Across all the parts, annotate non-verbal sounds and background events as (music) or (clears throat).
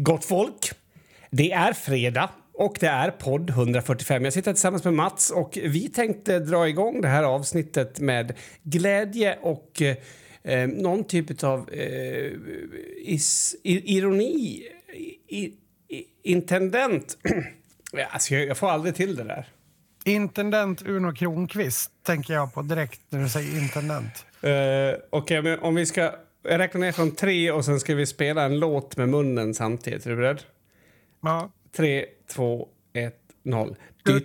Gott folk, det är fredag och det är podd 145. Jag sitter tillsammans med Mats och vi tänkte dra igång det här avsnittet med glädje och eh, någon typ av eh, is, ironi, i, i, intendent. (clears throat) alltså, jag, jag får aldrig till det där. Intendent Uno Kronqvist tänker jag på direkt när du säger intendent. Uh, Okej, okay, om vi ska... Jag räknar ner från tre och sen ska vi spela en låt med munnen samtidigt. Är du beredd? Ja. Tre, två, ett, noll. Ja.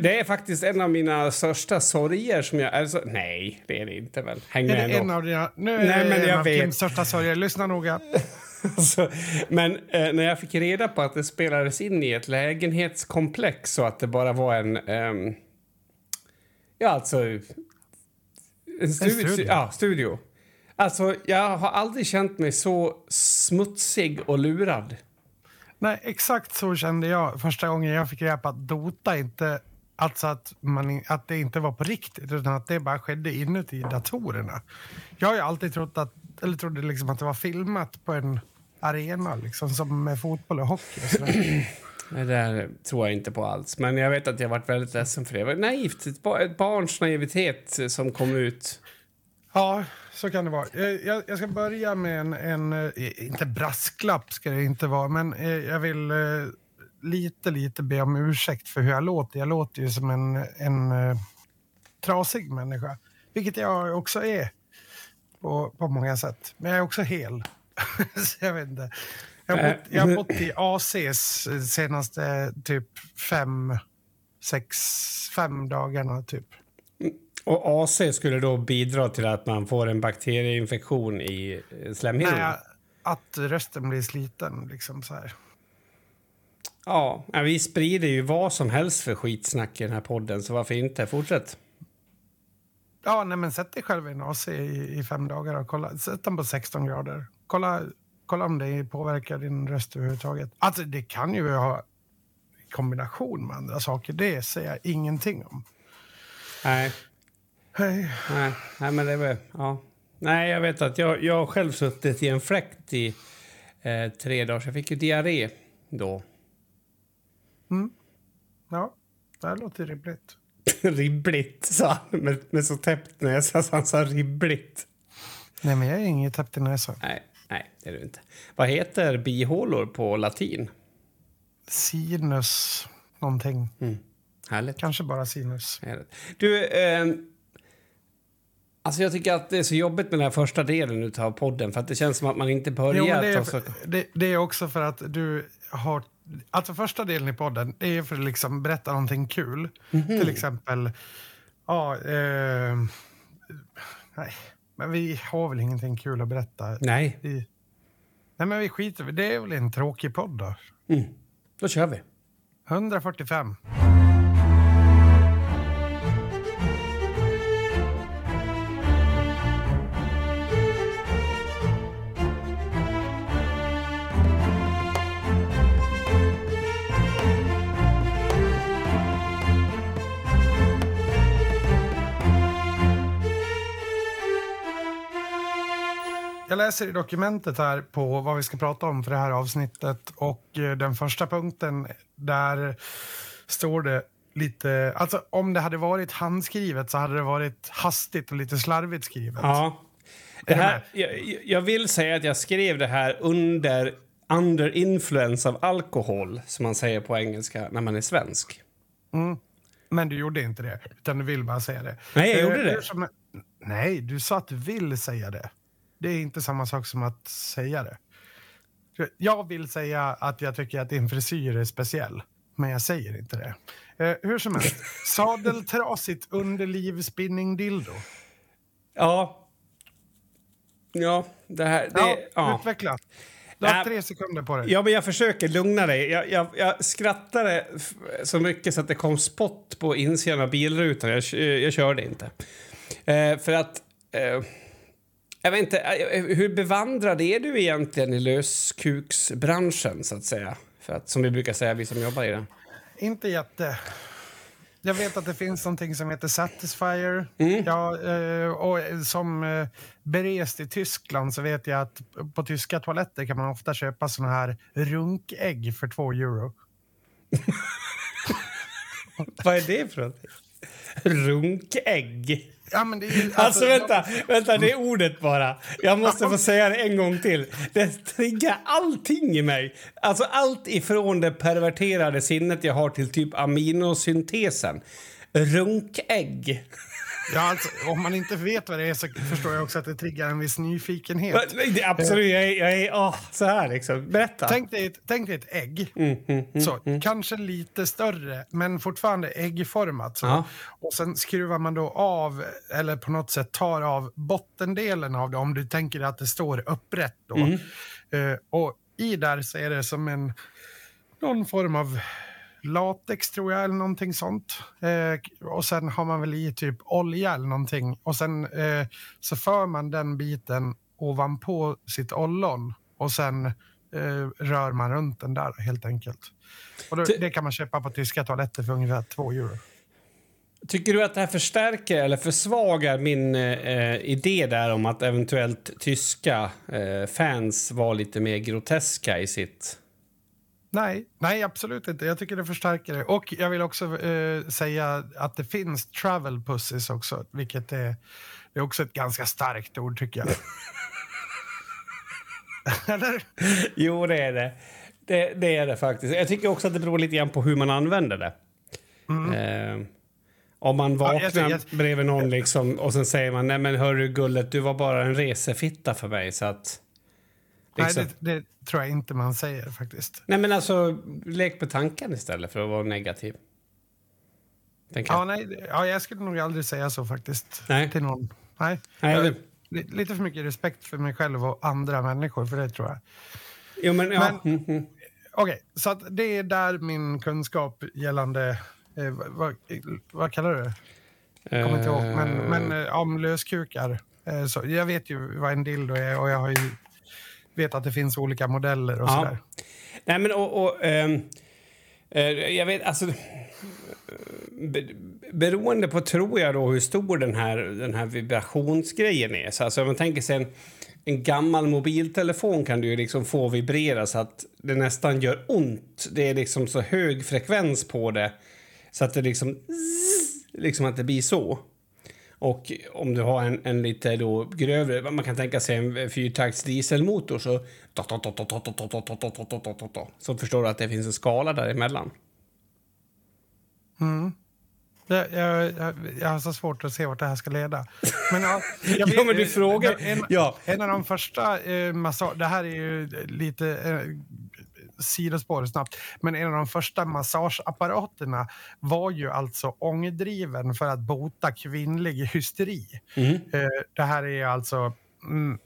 Det är faktiskt en av mina största sorger som jag... Alltså, nej, det är det inte väl. Häng med är det en av dina... Nu är nej, men en av vet. Kims största sorger. Lyssna noga. (laughs) alltså, men eh, när jag fick reda på att det spelades in i ett lägenhetskomplex och att det bara var en... Um, ja, alltså... En, stu en studio. Ja, studio. Alltså, jag har aldrig känt mig så smutsig och lurad. Nej, exakt så kände jag första gången jag fick reda på att Dota inte... Alltså att, man, att det inte var på riktigt, utan att det bara skedde inuti datorerna. Jag har ju alltid trott att, eller trodde liksom att det var filmat på en arena, liksom, som med fotboll och hockey. Och sådär. (clears throat) Det där tror jag inte på alls. Men jag vet att jag varit väldigt ledsen för det. Det var naivt. Ett barns naivitet som kom ut. Ja, så kan det vara. Jag, jag ska börja med en, en, eh, inte brasklapp ska det inte vara, men eh, jag vill eh, lite, lite be om ursäkt för hur jag låter. Jag låter ju som en, en trasig människa, vilket jag också är på, på många sätt. Men jag är också hel. (laughs) jag vet inte. Jag har, bott, jag har bott i ACs senaste typ fem, sex, fem dagarna typ. Och AC skulle då bidra till att man får en bakterieinfektion i eh, slemhinnan? Nej, att rösten blir sliten liksom så här. Ja, vi sprider ju vad som helst för skitsnack i den här podden, så varför inte? Fortsätt. Ja, nej men sätt dig själv i en AC i, i fem dagar och kolla. Sätt den på 16 grader. Kolla, kolla om det påverkar din röst överhuvudtaget. Alltså det kan ju ha kombination med andra saker. Det säger jag ingenting om. Nej. Hej. Nej, nej, men det var... Ja. Nej, jag vet att jag, jag har själv suttit i en fläkt i eh, tre dagar, så jag fick ju diarré då. Mm. Ja, det här låter ribbligt. (laughs) ribbligt, sa han med, med så täppt näsa så han sa ribbligt. Nej, men jag är inget täppt i näsan. Nej, nej, det är du inte. Vad heter bihålor på latin? Sinus någonting. Mm. Härligt. Kanske bara sinus. Härligt. Du, eh, Alltså jag tycker att det är så jobbigt med den här första delen av podden för att det känns som att man inte börjar... Jo, det, är, så... det, det, är också för att du har... Alltså första delen i podden det är för att liksom berätta någonting kul. Mm -hmm. Till exempel... Ja, eh, nej, men vi har väl ingenting kul att berätta. Nej. Vi, nej, men vi skiter Det är väl en tråkig podd då. Mm. Då kör vi. 145. Jag läser i dokumentet här på vad vi ska prata om för det här avsnittet och eh, den första punkten där står det lite, alltså om det hade varit handskrivet så hade det varit hastigt och lite slarvigt skrivet. Ja. Det här, jag, jag vill säga att jag skrev det här under under influence av alkohol, som man säger på engelska när man är svensk. Mm. Men du gjorde inte det, utan du vill bara säga det. Nej, jag gjorde det. Som, nej, du sa att du vill säga det. Det är inte samma sak som att säga det. Jag vill säga att jag tycker att din frisyr är speciell, men jag säger inte det. Eh, hur som helst, (laughs) sadeltrasigt underliv spinning dildo. Ja. Ja, det här... Det, ja, ja. Utveckla. Du har tre sekunder på dig. Ja, men jag försöker lugna dig. Jag, jag, jag skrattade så mycket så att det kom spott på insidan av bilrutan. Jag, jag körde inte. Eh, för att... Eh, jag vet inte, eh, hur bevandrad är du egentligen i löskuksbranschen, så att säga? För att, som vi brukar säga, vi som jobbar i den. Inte jätte. jag vet att det finns någonting som heter Satisfyer. Mm. Ja, eh, och som eh, berest i Tyskland så vet jag att på tyska toaletter kan man ofta köpa såna här runkägg för två euro. (laughs) Vad är det för någonting? Runkägg? Ja, men det är, alltså, alltså vänta, vänta, det är ordet bara. Jag måste få säga det en gång till. Det triggar allting i mig. Alltså allt ifrån det perverterade sinnet jag har till typ aminosyntesen. Runkägg. Ja, alltså, om man inte vet vad det är så förstår jag också att det triggar en viss nyfikenhet. Det, absolut, jag är, jag är oh, så här liksom. Berätta. Tänk dig ett, tänk dig ett ägg. Mm, mm, mm, så, mm. Kanske lite större, men fortfarande äggformat. Så. Och sen skruvar man då av, eller på något sätt tar av bottendelen av det, om du tänker att det står upprätt. Då. Uh, och i där så är det som en någon form av latex tror jag, eller någonting sånt. Eh, och sen har man väl i typ olja eller någonting. Och sen eh, så för man den biten ovanpå sitt ollon och sen eh, rör man runt den där helt enkelt. Och då, det kan man köpa på tyska toaletter för ungefär två euro. Tycker du att det här förstärker eller försvagar min eh, idé där om att eventuellt tyska eh, fans var lite mer groteska i sitt Nej, nej, absolut inte. Jag tycker det förstärker det. Och jag vill också eh, säga att det finns travel pussies också, vilket är, är också ett ganska starkt ord tycker jag. (laughs) Eller? Jo, det är det. det. det. är det faktiskt. Jag tycker också att det beror lite grann på hur man använder det. Mm. Eh, om man vaknar ja, jag, jag, bredvid någon liksom, och sen säger man nej men hörru gullet, du var bara en resefitta för mig så att... Nej, det, det, tror jag inte man säger faktiskt. Nej, men alltså lek på tanken istället för att vara negativ. Ja, nej, ja, jag skulle nog aldrig säga så faktiskt. Nej. Till någon. Nej. nej jag, lite för mycket respekt för mig själv och andra människor, för det tror jag. Jo, men, ja. men mm, mm. Okej, okay, så att det är där min kunskap gällande... Eh, vad, vad kallar du det? Jag kommer inte ihåg. Men, men eh, om löskukar. Eh, så, jag vet ju vad en dildo är och jag har ju vet att det finns olika modeller och ja. sådär. Nej, men och... och ähm, äh, jag vet, alltså... beroende på, tror jag, då, hur stor den här, den här vibrationsgrejen är. Så alltså, om man tänker sig en, en gammal mobiltelefon kan du liksom få vibrera så att det nästan gör ont. Det är liksom så hög frekvens på det så att det liksom... Liksom att det blir så. Och om du har en, en lite då grövre, man kan tänka sig en fyrtakts dieselmotor så... Så förstår du att det finns en skala däremellan. Mm. Jag, jag, jag, har så svårt att se vart det här ska leda. Men, ja, jag vet, ja, men du frågar... En, ja. en av de första eh, massa, Det här är ju lite eh, sidospår snabbt. Men en av de första massageapparaterna var ju alltså ångdriven för att bota kvinnlig hysteri. Mm. Eh, det här är alltså, mm,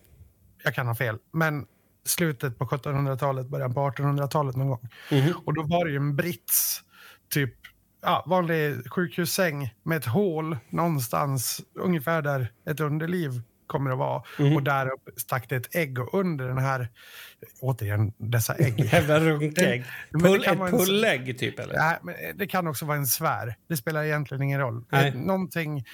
jag kan ha fel, men slutet på 1700-talet, början på 1800-talet någon gång. Mm. Och då var det ju en brits, typ ja, vanlig sjukhussäng med ett hål någonstans ungefär där ett underliv kommer att vara. Mm. Och där upp stack det ett ägg och under den här, återigen dessa ägg. (laughs) Jävla runkägg. Pull, ett pullägg typ eller? Nej, men det kan också vara en svär. Det spelar egentligen ingen roll. Nej. Någonting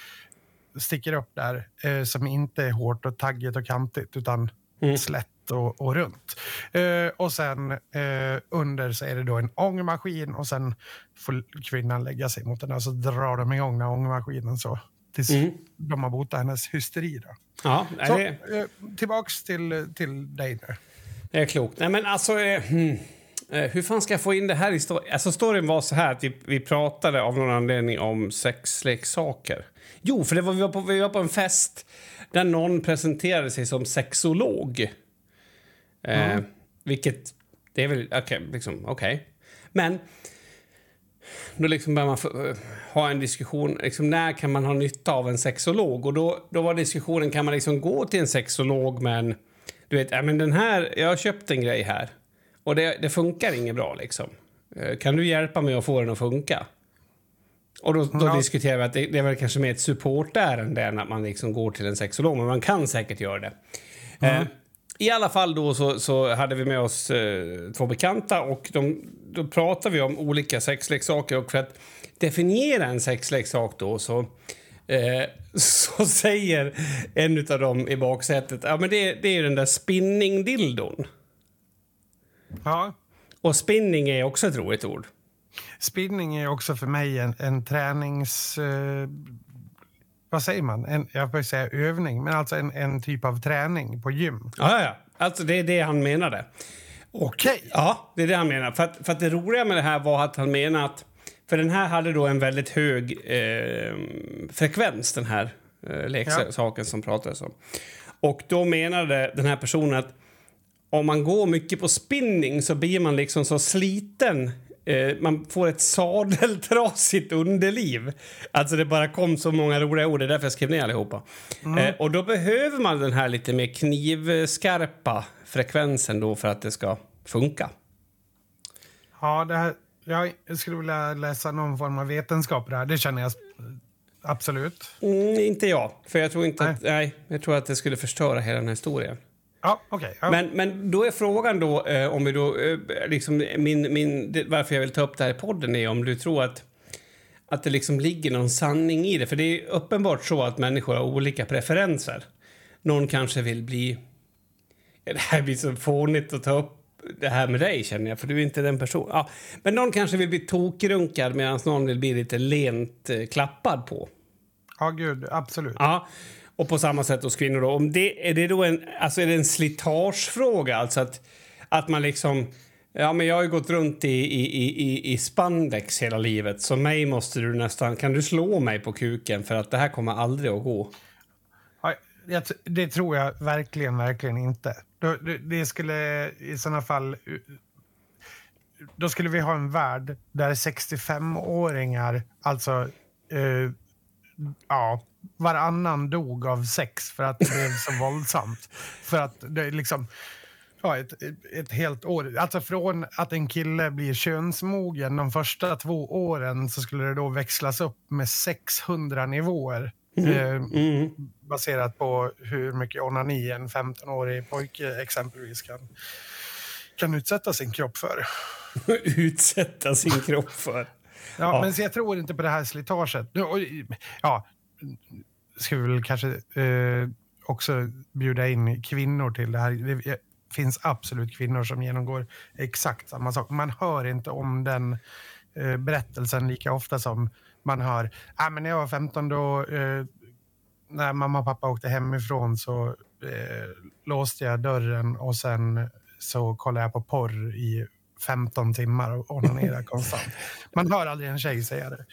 sticker upp där eh, som inte är hårt och taggigt och kantigt utan mm. slätt och, och runt. Eh, och sen eh, under så är det då en ångmaskin och sen får kvinnan lägga sig mot den och så drar de igång den ångmaskinen så tills mm. de har botat hennes hysteri. Då. Ja, så, det... eh, tillbaks till, till dig nu. Det är klokt. Nej, men alltså... Eh, hmm. Eh, hur fan ska jag få in det här i storyn? Alltså storyn var så här att vi, vi pratade av någon anledning om sexleksaker. Jo, för det var, vi, var på, vi var på en fest där någon presenterade sig som sexolog. Mm. Eh, vilket, det är väl, okej, okay, liksom, okay. Men då liksom börjar man eh, ha en diskussion. Liksom, när kan man ha nytta av en sexolog? Och då, då var diskussionen, kan man liksom gå till en sexolog men du vet, ja, men den här, jag har köpt en grej här och det, det funkar inget bra liksom. Eh, kan du hjälpa mig att få den att funka? Och då, då ja. diskuterar vi att det, det, är väl kanske mer ett supportärende än att man liksom går till en sexolog, men man kan säkert göra det. Mm. Eh, I alla fall då så, så hade vi med oss eh, två bekanta och de, då pratade vi om olika sexleksaker och för att definiera en sexleksak då så eh, (laughs) så säger en av dem i baksätet ja men det, det är den där spinningdildon. Ja. Och spinning är också ett roligt ord. Spinning är också för mig en, en tränings... Eh, vad säger man? En, jag vill säga övning, men alltså en, en typ av träning på gym. Ja, ja. Alltså det är det han menade. Okej. Okay. Ja, det är det han menar. För att, för att det roliga med det här var att han menade att... För den här hade då en väldigt hög eh, frekvens, den här eh, leksaken ja. som pratades om. Och då menade den här personen att om man går mycket på spinning så blir man liksom så sliten eh, man får ett sadeltrasigt underliv. Alltså det bara kom så många roliga ord, det är därför jag skrev ner allihopa. Mm. Eh, och då behöver man den här lite mer knivskarpa frekvensen då för att det ska funka. Ja, det här, jag skulle vilja läsa någon form av vetenskap där. Det känner jag absolut. Mm, inte jag, för jag tror inte nej. att, nej, jag tror att det skulle förstöra hela den här historien. Ja, okay, ja. men, men då är frågan då, eh, om vi då, eh, liksom min, min, det, varför jag vill ta upp det här i podden är om du tror att, att det liksom ligger någon sanning i det. För det är uppenbart så att människor har olika preferenser. Någon kanske vill bli... (laughs) Det här blir så fånigt att ta upp det här med dig känner jag, för du är inte den personen. Ja, men någon kanske vill bli tokrunkad medan någon vill bli lite lent eh, klappad på. Ja, gud, absolut. Ja. Och på samma sätt hos kvinnor. Då. Om det, är det då en, alltså är det en slitagefråga? Alltså att, att man liksom... Ja, men jag har ju gått runt i, i, i, i spandex hela livet så mig måste du nästan... Kan du slå mig på kuken för att det här kommer aldrig att gå? Ja, det tror jag verkligen, verkligen inte. Det skulle i sådana fall... Då skulle vi ha en värld där 65-åringar, alltså... Eh, ja, varannan dog av sex för att det blev så våldsamt. För att det liksom... Ja, ett, ett helt år. Alltså från att en kille blir könsmogen de första två åren så skulle det då växlas upp med 600 nivåer. Mm. Eh, mm. Baserat på hur mycket onani en 15-årig pojke exempelvis kan, kan utsätta sin kropp för. (laughs) utsätta sin kropp för? Ja, ja, men jag tror inte på det här slitaget. Ja, ska vi väl kanske eh, också bjuda in kvinnor till det här. Det finns absolut kvinnor som genomgår exakt samma sak. Man hör inte om den eh, berättelsen lika ofta som man hör. Ah, men när jag var 15 då, eh, när mamma och pappa åkte hemifrån så eh, låste jag dörren och sen så kollade jag på porr i 15 timmar och onanerade (laughs) konstant. Man hör aldrig en tjej säga det.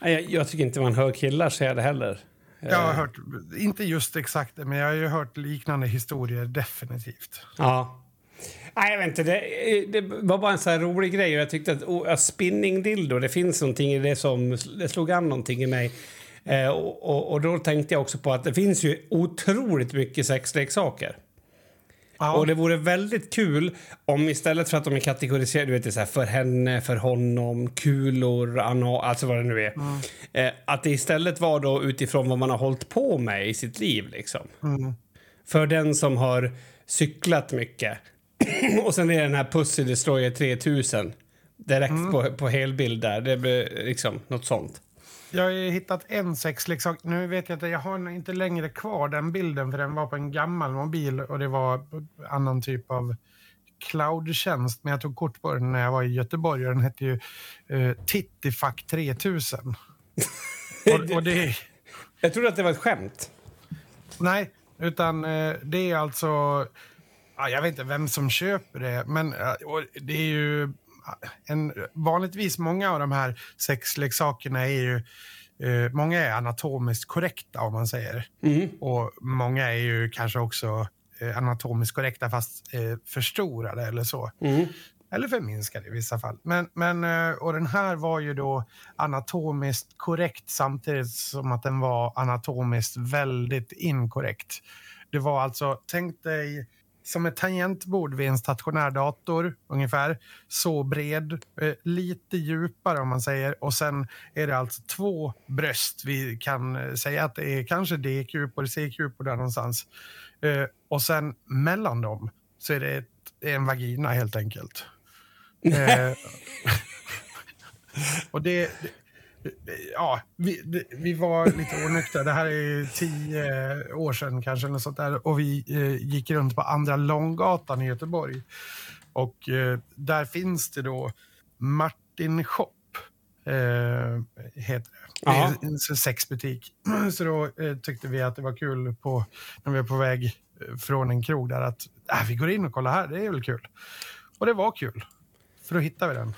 Jag, jag tycker inte man hör killar säga det heller. Jag har hört, inte just exakt det, men jag har ju hört liknande historier definitivt. Ja. Nej, jag vet inte. Det, det var bara en så rolig grej. Jag tyckte att oh, spinningdildo, det finns någonting i det som det slog an någonting i mig. Eh, och, och, och, då tänkte jag också på att det finns ju otroligt mycket sexleksaker. Ja. Och det vore väldigt kul om istället för att de är kategoriserade, du vet, så här, för henne, för honom, kulor, anal, alltså vad det nu är. Mm. Eh, att det istället var då utifrån vad man har hållit på med i sitt liv liksom. Mm. För den som har cyklat mycket. (clears throat) och sen är det den här Pussy Destroyer 3000 direkt mm. på, på helbild där. Det blir liksom något sånt. Jag har hittat en sexleksak. Nu vet jag inte, jag har inte längre kvar den bilden för den var på en gammal mobil och det var annan typ av cloudtjänst. Men jag tog kort på den när jag var i Göteborg och den hette ju uh, Tittifack 3000. (laughs) och, och det... Jag trodde att det var ett skämt. Nej, utan uh, det är alltså... Ja, jag vet inte vem som köper det, men uh, det är ju en, vanligtvis många av de här sexleksakerna är ju eh, många är anatomiskt korrekta om man säger. Mm. Och många är ju kanske också eh, anatomiskt korrekta fast eh, förstorade eller så. Mm. Eller förminskade i vissa fall. Men, men, och den här var ju då anatomiskt korrekt samtidigt som att den var anatomiskt väldigt inkorrekt. Det var alltså, tänk dig som ett tangentbord vid en stationär dator ungefär. Så bred, eh, lite djupare om man säger. Och sen är det alltså två bröst. Vi kan eh, säga att det är kanske D-kupor, C-kupor där någonstans. Eh, och sen mellan dem så är det ett, en vagina helt enkelt. (laughs) (laughs) Och det, ja, vi, vi var lite onyktra. Det här är tio år sedan kanske. Något sånt där. Och vi eh, gick runt på Andra Långgatan i Göteborg. Och eh, där finns det då Martin Shop. Eh, heter det. Är en sexbutik. (clears throat) Så då eh, tyckte vi att det var kul på, när vi var på väg eh, från en krog där att äh, vi går in och kollar här, det är väl kul. Och det var kul. För då hittade vi den.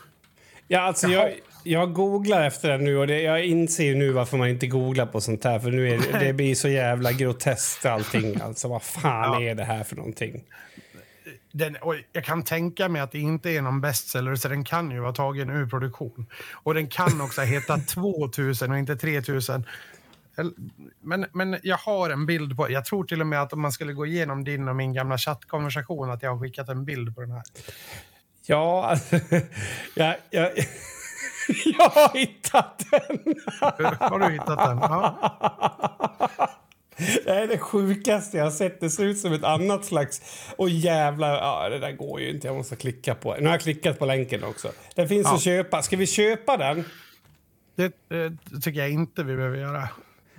Ja, alltså jag, jag googlar efter den nu och det, jag inser nu varför man inte googlar på sånt här. För nu är det, det blir så jävla groteskt allting. (laughs) Alltså vad fan ja. är det här för någonting? Den, jag kan tänka mig att det inte är någon bestseller så den kan ju vara tagen ur produktion. Och den kan också heta (laughs) 2000 och inte 3000. Men, men jag har en bild på, jag tror till och med att om man skulle gå igenom din och min gamla chattkonversation att jag har skickat en bild på den här. Ja, alltså, (laughs) jag, jag, (laughs) jag har hittat den. har du hittat den? Ja. (laughs) Det är det sjukaste jag har sett. Det ser ut som ett annat slags... Och jävlar, ja, det där går ju inte. Jag måste klicka på Nu har jag klickat på länken också. Den finns ja. att köpa. Ska vi köpa den? Det, det tycker jag inte vi behöver göra.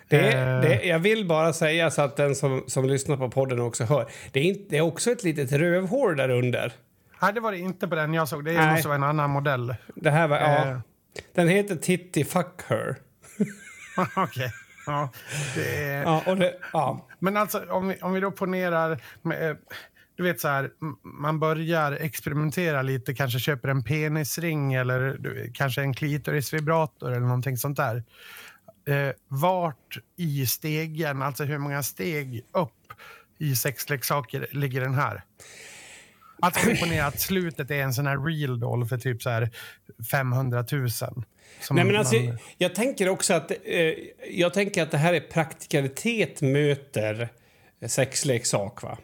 Det, eh. det, jag vill bara säga så att den som, som lyssnar på podden också hör. Det är, inte, det är också ett litet rövhål där under. Nej, det var det inte på den jag såg. Det Nej. måste vara en annan modell. Det här var, eh. ja. Den heter Titti Fuck Her. (laughs) Okej. Okay. Ja, det är... ja, och det, ja. Men alltså, om vi, om vi då ponerar... Med, eh, du vet så här, man börjar experimentera lite, kanske köper en penisring eller kanske en klitorisvibrator eller någonting sånt där. Eh, vart i stegen, alltså hur många steg upp i sexleksaker ligger den här? Alltså imponera att slutet är en sån här real doll för typ så här 500 000. Nej, men alltså, man... jag, tänker också att, eh, jag tänker att det här är praktikalitet möter sexleksak. Va?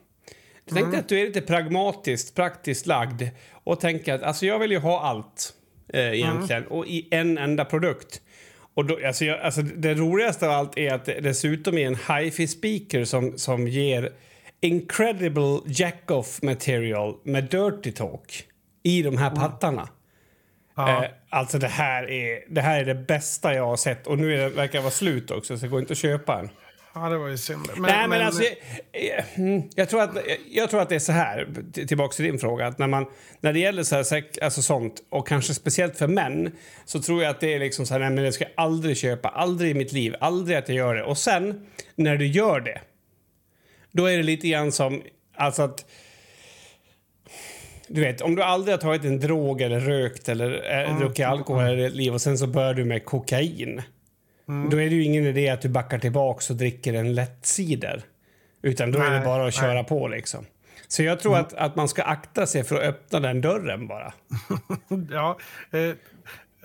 Jag tänkte mm. att du är lite pragmatiskt, praktiskt lagd och tänker att alltså, jag vill ju ha allt eh, egentligen mm. och i en enda produkt. Och då, alltså, jag, alltså, det roligaste av allt är att det dessutom är en hifi speaker som, som ger incredible jack-off material med dirty talk i de här mm. pattarna. Ja. Eh, alltså det här, är, det här är det bästa jag har sett och nu är det, verkar det vara slut också så det går inte att köpa en. Ja, det var ju synd. Men, Nej, men, men alltså, jag, mm, jag, tror att, jag tror att det är så här, tillbaka till din fråga, att när, man, när det gäller så här, alltså sånt, och kanske speciellt för män, så tror jag att det är liksom så här, nej men jag ska aldrig köpa, aldrig i mitt liv, aldrig att jag gör det. Och sen, när du gör det, då är det lite grann som... Alltså att... Du vet, om du aldrig har tagit en drog eller rökt eller mm. druckit alkohol i ditt liv och sen så börjar du med kokain. Mm. Då är det ju ingen idé att du backar tillbaks och dricker en lättsider. Utan då nej, är det bara att köra nej. på liksom. Så jag tror mm. att, att man ska akta sig för att öppna den dörren bara. (laughs) ja, eh,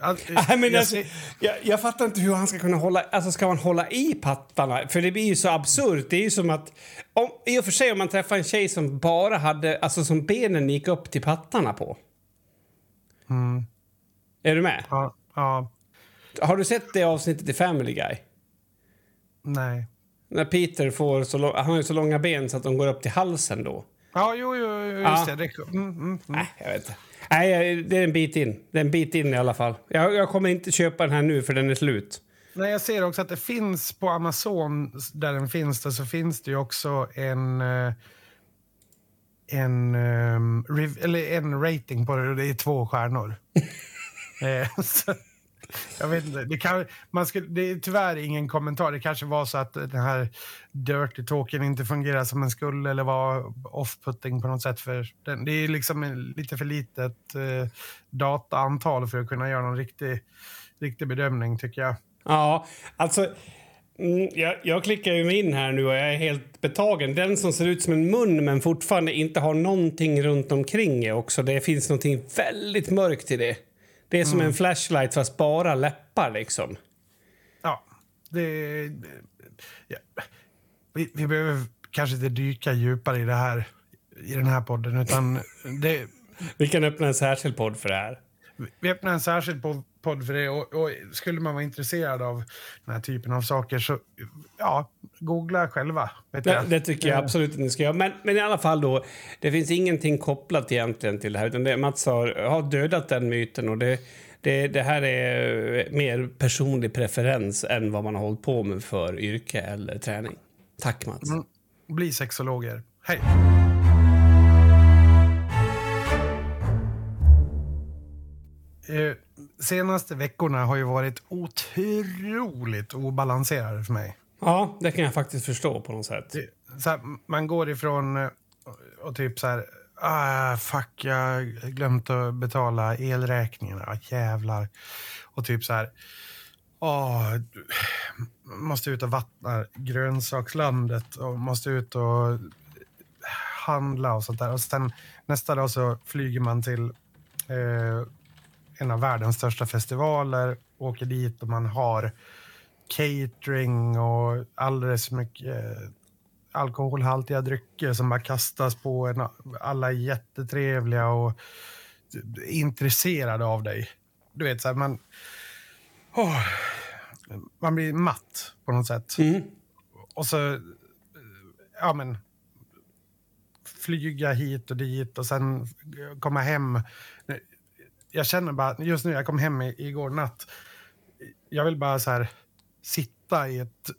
Alltså, (laughs) Nej, men jag, alltså, jag, jag, fattar inte hur han ska kunna hålla... Alltså ska man hålla i pattarna? För det blir ju så absurt. Det är ju som att... Om, I och för sig om man träffar en tjej som bara hade... Alltså som benen gick upp till pattarna på. Mm. Är du med? Ja, ja. Har du sett det avsnittet i Family Guy? Nej. När Peter får så, han har ju så långa ben så att de går upp till halsen då. Ja, jo, jo just ja. det. Mm, mm, mm. Nej, jag vet inte. Nej, det är en bit in. Det är en bit in i alla fall. Jag, jag kommer inte köpa den här nu för den är slut. Nej, jag ser också att det finns på Amazon, där den finns det, så finns det ju också en... Eh, en, um, eller en rating på det och det är två stjärnor. (laughs) Eh, (laughs) jag vet inte. Det, kan, man skulle, det är tyvärr ingen kommentar. Det kanske var så att den här dirty talken inte fungerar som den skulle eller var off-putting på något sätt. För den, det är liksom lite för litet eh, dataantal för att kunna göra någon riktig, riktig bedömning tycker jag. Ja, alltså... Mm, jag, jag klickar ju in här nu och jag är helt betagen. Den som ser ut som en mun men fortfarande inte har någonting runt omkring också. Det finns någonting väldigt mörkt i det. Det är som mm. en flashlight fast bara läppar liksom. Ja, det... Ja. Vi, vi behöver kanske inte dyka djupare i det här. i den här podden. Utan (laughs) det, Vi kan öppna en särskild podd för det här. vi öppnar en särskild po- podd för det. Och, och skulle man vara intresserad av den här typen av saker så ja, googla själva. Det, det tycker jag absolut att ni ska göra. Men, men i alla fall då, det finns ingenting kopplat egentligen till det här. Utan det, Mats har, har dödat den myten och det, det, det här är mer personlig preferens än vad man har hållit på med för yrke eller träning. Tack Mats. Mm. Bli sexologer. Hej! Eh, senaste veckorna har ju varit otroligt obalanserade för mig. Ja, det kan jag faktiskt förstå på något sätt. Det, så här, man går ifrån eh, och, typ så här... Ah, fuck, jag glömt att betala elräkningen. Ah, jävlar. Och typ så här... Åh, måste ut och vattna grönsakslandet och måste ut och handla och sånt där. Och sen nästa dag så flyger man till eh, en av världens största festivaler, åker dit och man har catering och alldeles för mycket eh, alkoholhaltiga drycker som bara kastas på en. Alla är jättetrevliga och intresserade av dig. Du vet, så här, man... åh, man blir matt på något sätt. Mm. Och så... Ja, men... Flyga hit och dit och sen komma hem. Jag känner bara... Just nu, jag kom hem i, igår natt. Jag vill bara så här sitta i ett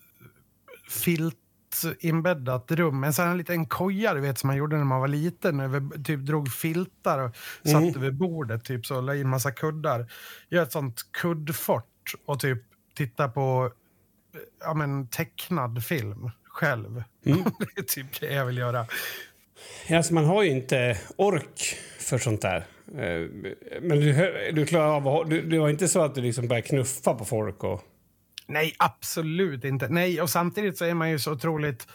filtinbäddat rum. En sån här liten koja du vet, som man gjorde när man var liten. Över, typ drog filtar och satt Mm. över bordet typ så, la in massa kuddar. Gör ett sånt kuddfort och typ titta på ja, men, tecknad film själv. Mm. (laughs) det är typ det jag vill göra. Alltså, man har ju inte ork för sånt där. Eh, Men du, du klarar av du, det var inte så att du liksom började knuffa på folk och... Nej, absolut inte. Nej, och samtidigt så är man ju så otroligt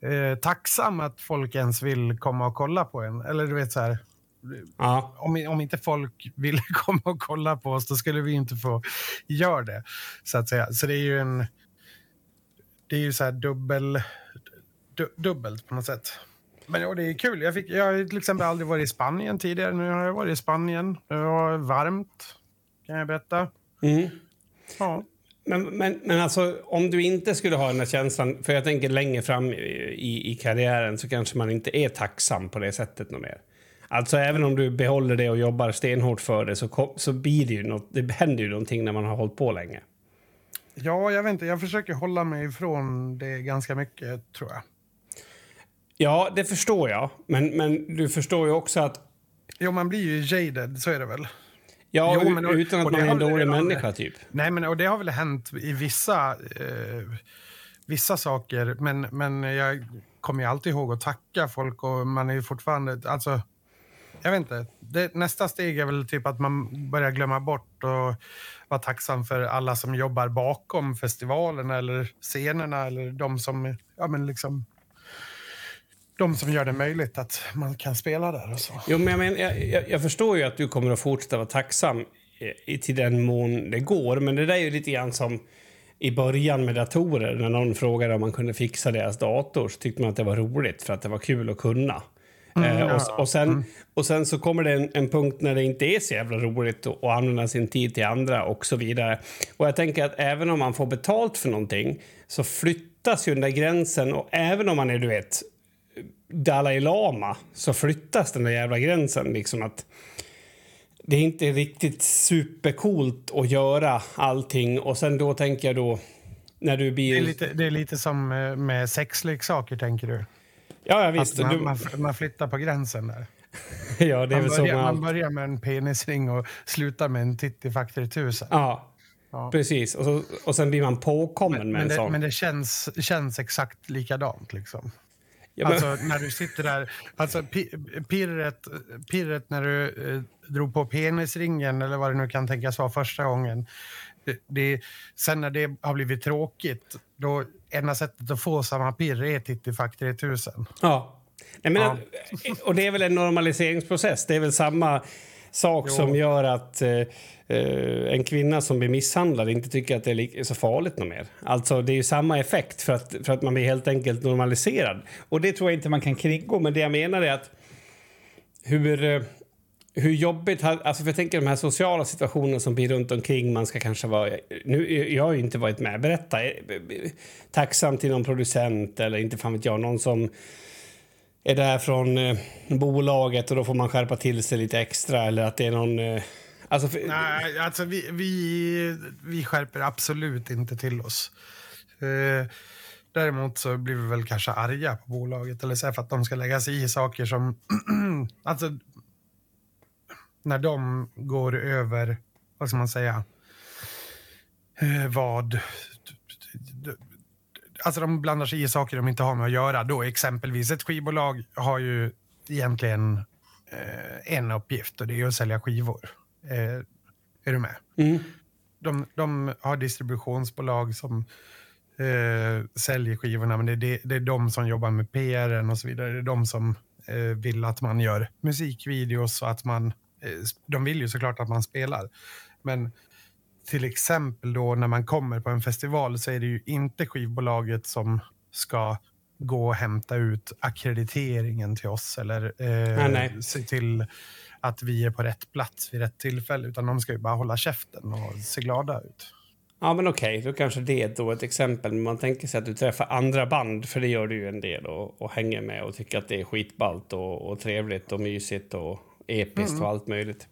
eh, tacksam att folk ens vill komma och kolla på en. Eller du vet så här, Ja. om, om inte folk ville (laughs) komma och kolla på oss, då skulle vi inte få göra det. Så att säga. Så det är ju en... Det är ju så här dubbel... Du, dubbelt på något sätt. Men ja, det är kul. Jag, fick, jag har till exempel aldrig varit i Spanien tidigare. Nu har jag varit i Spanien. Det var varmt, kan jag berätta. Mm. Ja. Men, men, men alltså, om du inte skulle ha den här känslan... För jag tänker längre fram i, i karriären så kanske man inte är tacksam på det sättet något mer. Alltså även om du behåller det och jobbar stenhårt för det så, kom, så blir det ju något, det händer ju någonting när man har hållit på länge. Ja, jag vet inte. Jag försöker hålla mig ifrån det ganska mycket, tror jag. Ja, det förstår jag. Men, men du förstår ju också att... Jo, man blir ju jaded, så är det väl. Ja, Jo, men utan att man är en dålig människa, typ. Nej, men och det har väl hänt i vissa, eh, vissa saker. Men, men jag kommer ju alltid ihåg att tacka folk och man är ju fortfarande... Alltså, jag vet inte. Det, nästa steg är väl typ att man börjar glömma bort och vara tacksam för alla som jobbar bakom festivalerna eller scenerna eller de som, ja men liksom, de som gör det möjligt att man kan spela där och så. Jo, men jag, men, jag, jag, förstår ju att du kommer att fortsätta vara tacksam i, till den mån det går. Men det där är ju lite grann som i början med datorer. När någon frågade om man kunde fixa deras dator så tyckte man att det var roligt för att det var kul att kunna. eh, och, och, sen, och sen så kommer det en, en punkt när det inte är så jävla roligt att använda sin tid till andra och så vidare. Och jag tänker att även om man får betalt för någonting så flyttas ju den där gränsen och även om man är, du vet, Dalai Lama så flyttas den där jävla gränsen. Liksom att det är inte riktigt supercoolt att göra allting. Och sen då tänker jag då när du blir... Det är lite, det är lite som eh, med sexleksaker, tänker du? Ja, ja visst. Att Du... man, man, man flyttar på gränsen där. (laughs) ja, det är Man börjar, med man allt. börjar med en penisring och slutar med en titti faktor tusen. Ja, Ja. precis. Och, så, och sen blir man påkommen med Men en det, sån. men det känns, känns exakt likadant. Liksom. Ja, men, Alltså när du sitter där, alltså pi- pirret, pirret när du eh, drog på penisringen eller vad det nu kan tänkas vara första gången. Det, det, sen när det har blivit tråkigt, då enda sättet att få samma pirr är titti faktor 3000. ja. Nej, men, Ja. Och det är väl en normaliseringsprocess. Det är väl samma, sak Jo. som gör att eh, Eh, en kvinna som blir misshandlad inte tycker att det är så farligt något mer. Alltså det är ju samma effekt för att, för att man blir helt enkelt normaliserad. Och det tror jag inte man kan kringgå. Men det jag menar är att hur, eh, hur jobbigt... Alltså för jag tänker de här sociala situationerna som blir runt omkring. Man ska kanske vara... Nu, jag har ju inte varit med. Berätta. Eh, tacksam till någon producent eller inte fan vet jag. Någon som är där från bolaget och då får man skärpa till sig lite extra eller att det är någon... Alltså för, Nej, alltså vi, vi, vi skärper absolut inte till oss. Eh, däremot så blir vi väl kanske arga på bolaget eller så här för att de ska lägga sig i saker som... (clears throat) alltså, när de går över, vad ska man säga, eh, vad... Alltså de blandar sig i saker de inte har med att göra. Då exempelvis ett skivbolag har ju egentligen eh, en uppgift och det är att sälja skivor. Eh, är du med? mm, De, de har distributionsbolag som eh, säljer skivorna, men det är, det, det är de som jobbar med PR och så vidare. Det är de som eh, vill att man gör musikvideos och att man... Eh, de vill ju såklart att man spelar. Men till exempel då när man kommer på en festival så är det ju inte skivbolaget som ska gå och hämta ut akkrediteringen till oss eller eh, Nej, nej. se till att vi är på rätt plats vid rätt tillfälle. Utan de ska ju bara hålla käften och se glada ut. ja, men okej, då kanske det är då ett exempel. Men man tänker sig att du träffar andra band, för det gör du ju en del och, och hänger med och tycker att det är skitballt och, och trevligt och mysigt och episkt och allt möjligt.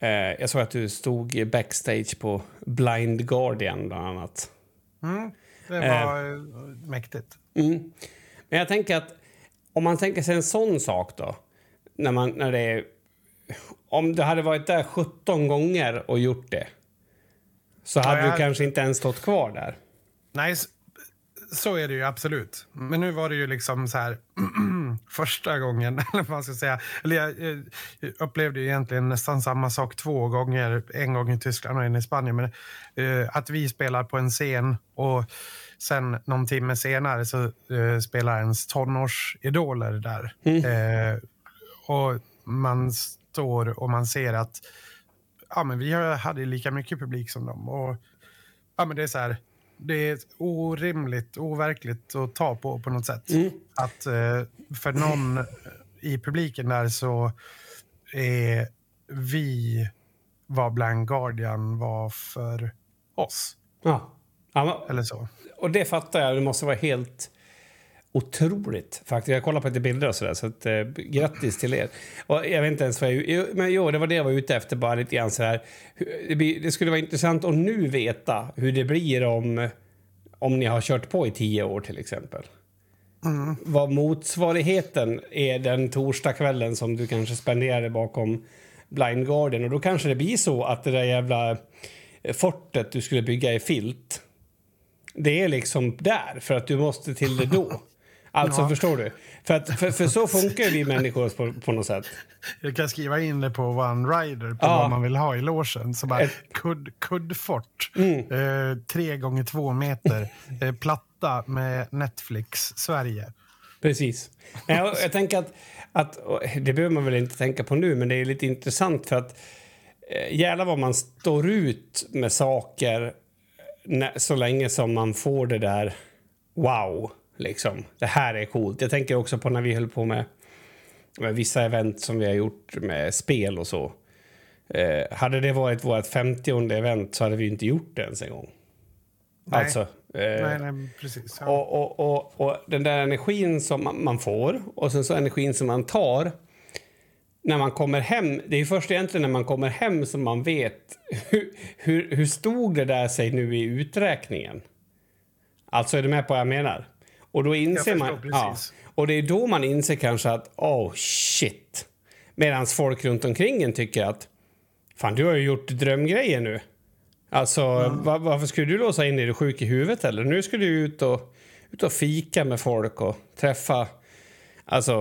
Eh, jag såg att du stod backstage på Blind Guardian bland annat. Mm, det var eh, mäktigt. Mm. Men jag tänker att om man tänker sig en sån sak då, när, man, när det är... Om du hade varit där 17 gånger och gjort det så hade jag- du kanske inte ens stått kvar där. Nej, så är det ju absolut. Men nu var det ju liksom så här (clears throat) första gången, (laughs) eller vad man ska säga. Eller jag, eh, upplevde ju egentligen nästan samma sak två gånger. En gång i Tyskland och en i Spanien. Men eh, att vi spelar på en scen och sen någon timme senare så eh, spelar ens tonårsidoler där. Eh, och man står och man ser att ja, men vi hade lika mycket publik som dem. Och, ja, men det är så här, det är orimligt, overkligt att ta på på något sätt. Att eh, för någon i publiken där så är vi vad Blind Guardian var för oss. Ja. Eller så. och det fattar jag. Det måste vara helt otroligt. faktiskt. Jag kollar på lite bilder och sådär. Så att, eh, grattis till er. Och jag vet inte ens vad jag... Men jo, det var det jag var ute efter. Bara lite grann så här. Det, skulle vara intressant att nu veta hur det blir om, om ni har kört på i tio år till exempel. Vad motsvarigheten är den torsdagskvällen som du kanske spenderade bakom Blind Guardian. Och då kanske det blir så att det där jävla fortet du skulle bygga i filt det är liksom där, för att du måste till det då. Alltså, Ja. förstår du? För, att, för, för så funkar vi människor på, på något sätt. Jag kan skriva in det på One Rider på Ja. vad man vill ha i logen. Så bara, Ett- kudd, kuddfort, Mm. eh, tre gånger två meter, eh, platta med Netflix Sverige. Precis. Jag, jag tänker att, att, och det behöver man väl inte tänka på nu, men det är lite intressant för att eh, jävlar vad man står ut med saker när, så länge som man får det där wow, liksom. Det här är coolt. Jag tänker också på när vi höll på med, med vissa event som vi har gjort med spel och så. Eh, hade det varit vårt 50 event så hade vi inte gjort det ens en gång. Nej. Alltså, eh, Nej, nej, precis. Ja. och, och, och, och den där energin som man, man får och sen så energin som man tar när man kommer hem. Det är först egentligen när man kommer hem som man vet hur, hur, hur stod det där sig nu i uträkningen. Alltså är du med på vad jag menar? Och då inser man... Ja, och det är då man inser kanske att oh shit. Medan folk runt omkring en tycker att fan du har ju gjort drömgrejer nu. Alltså va- varför skulle du låsa in dig? Är du sjuk i huvudet eller? Nu ska du ut och, ut och fika med folk och träffa... Alltså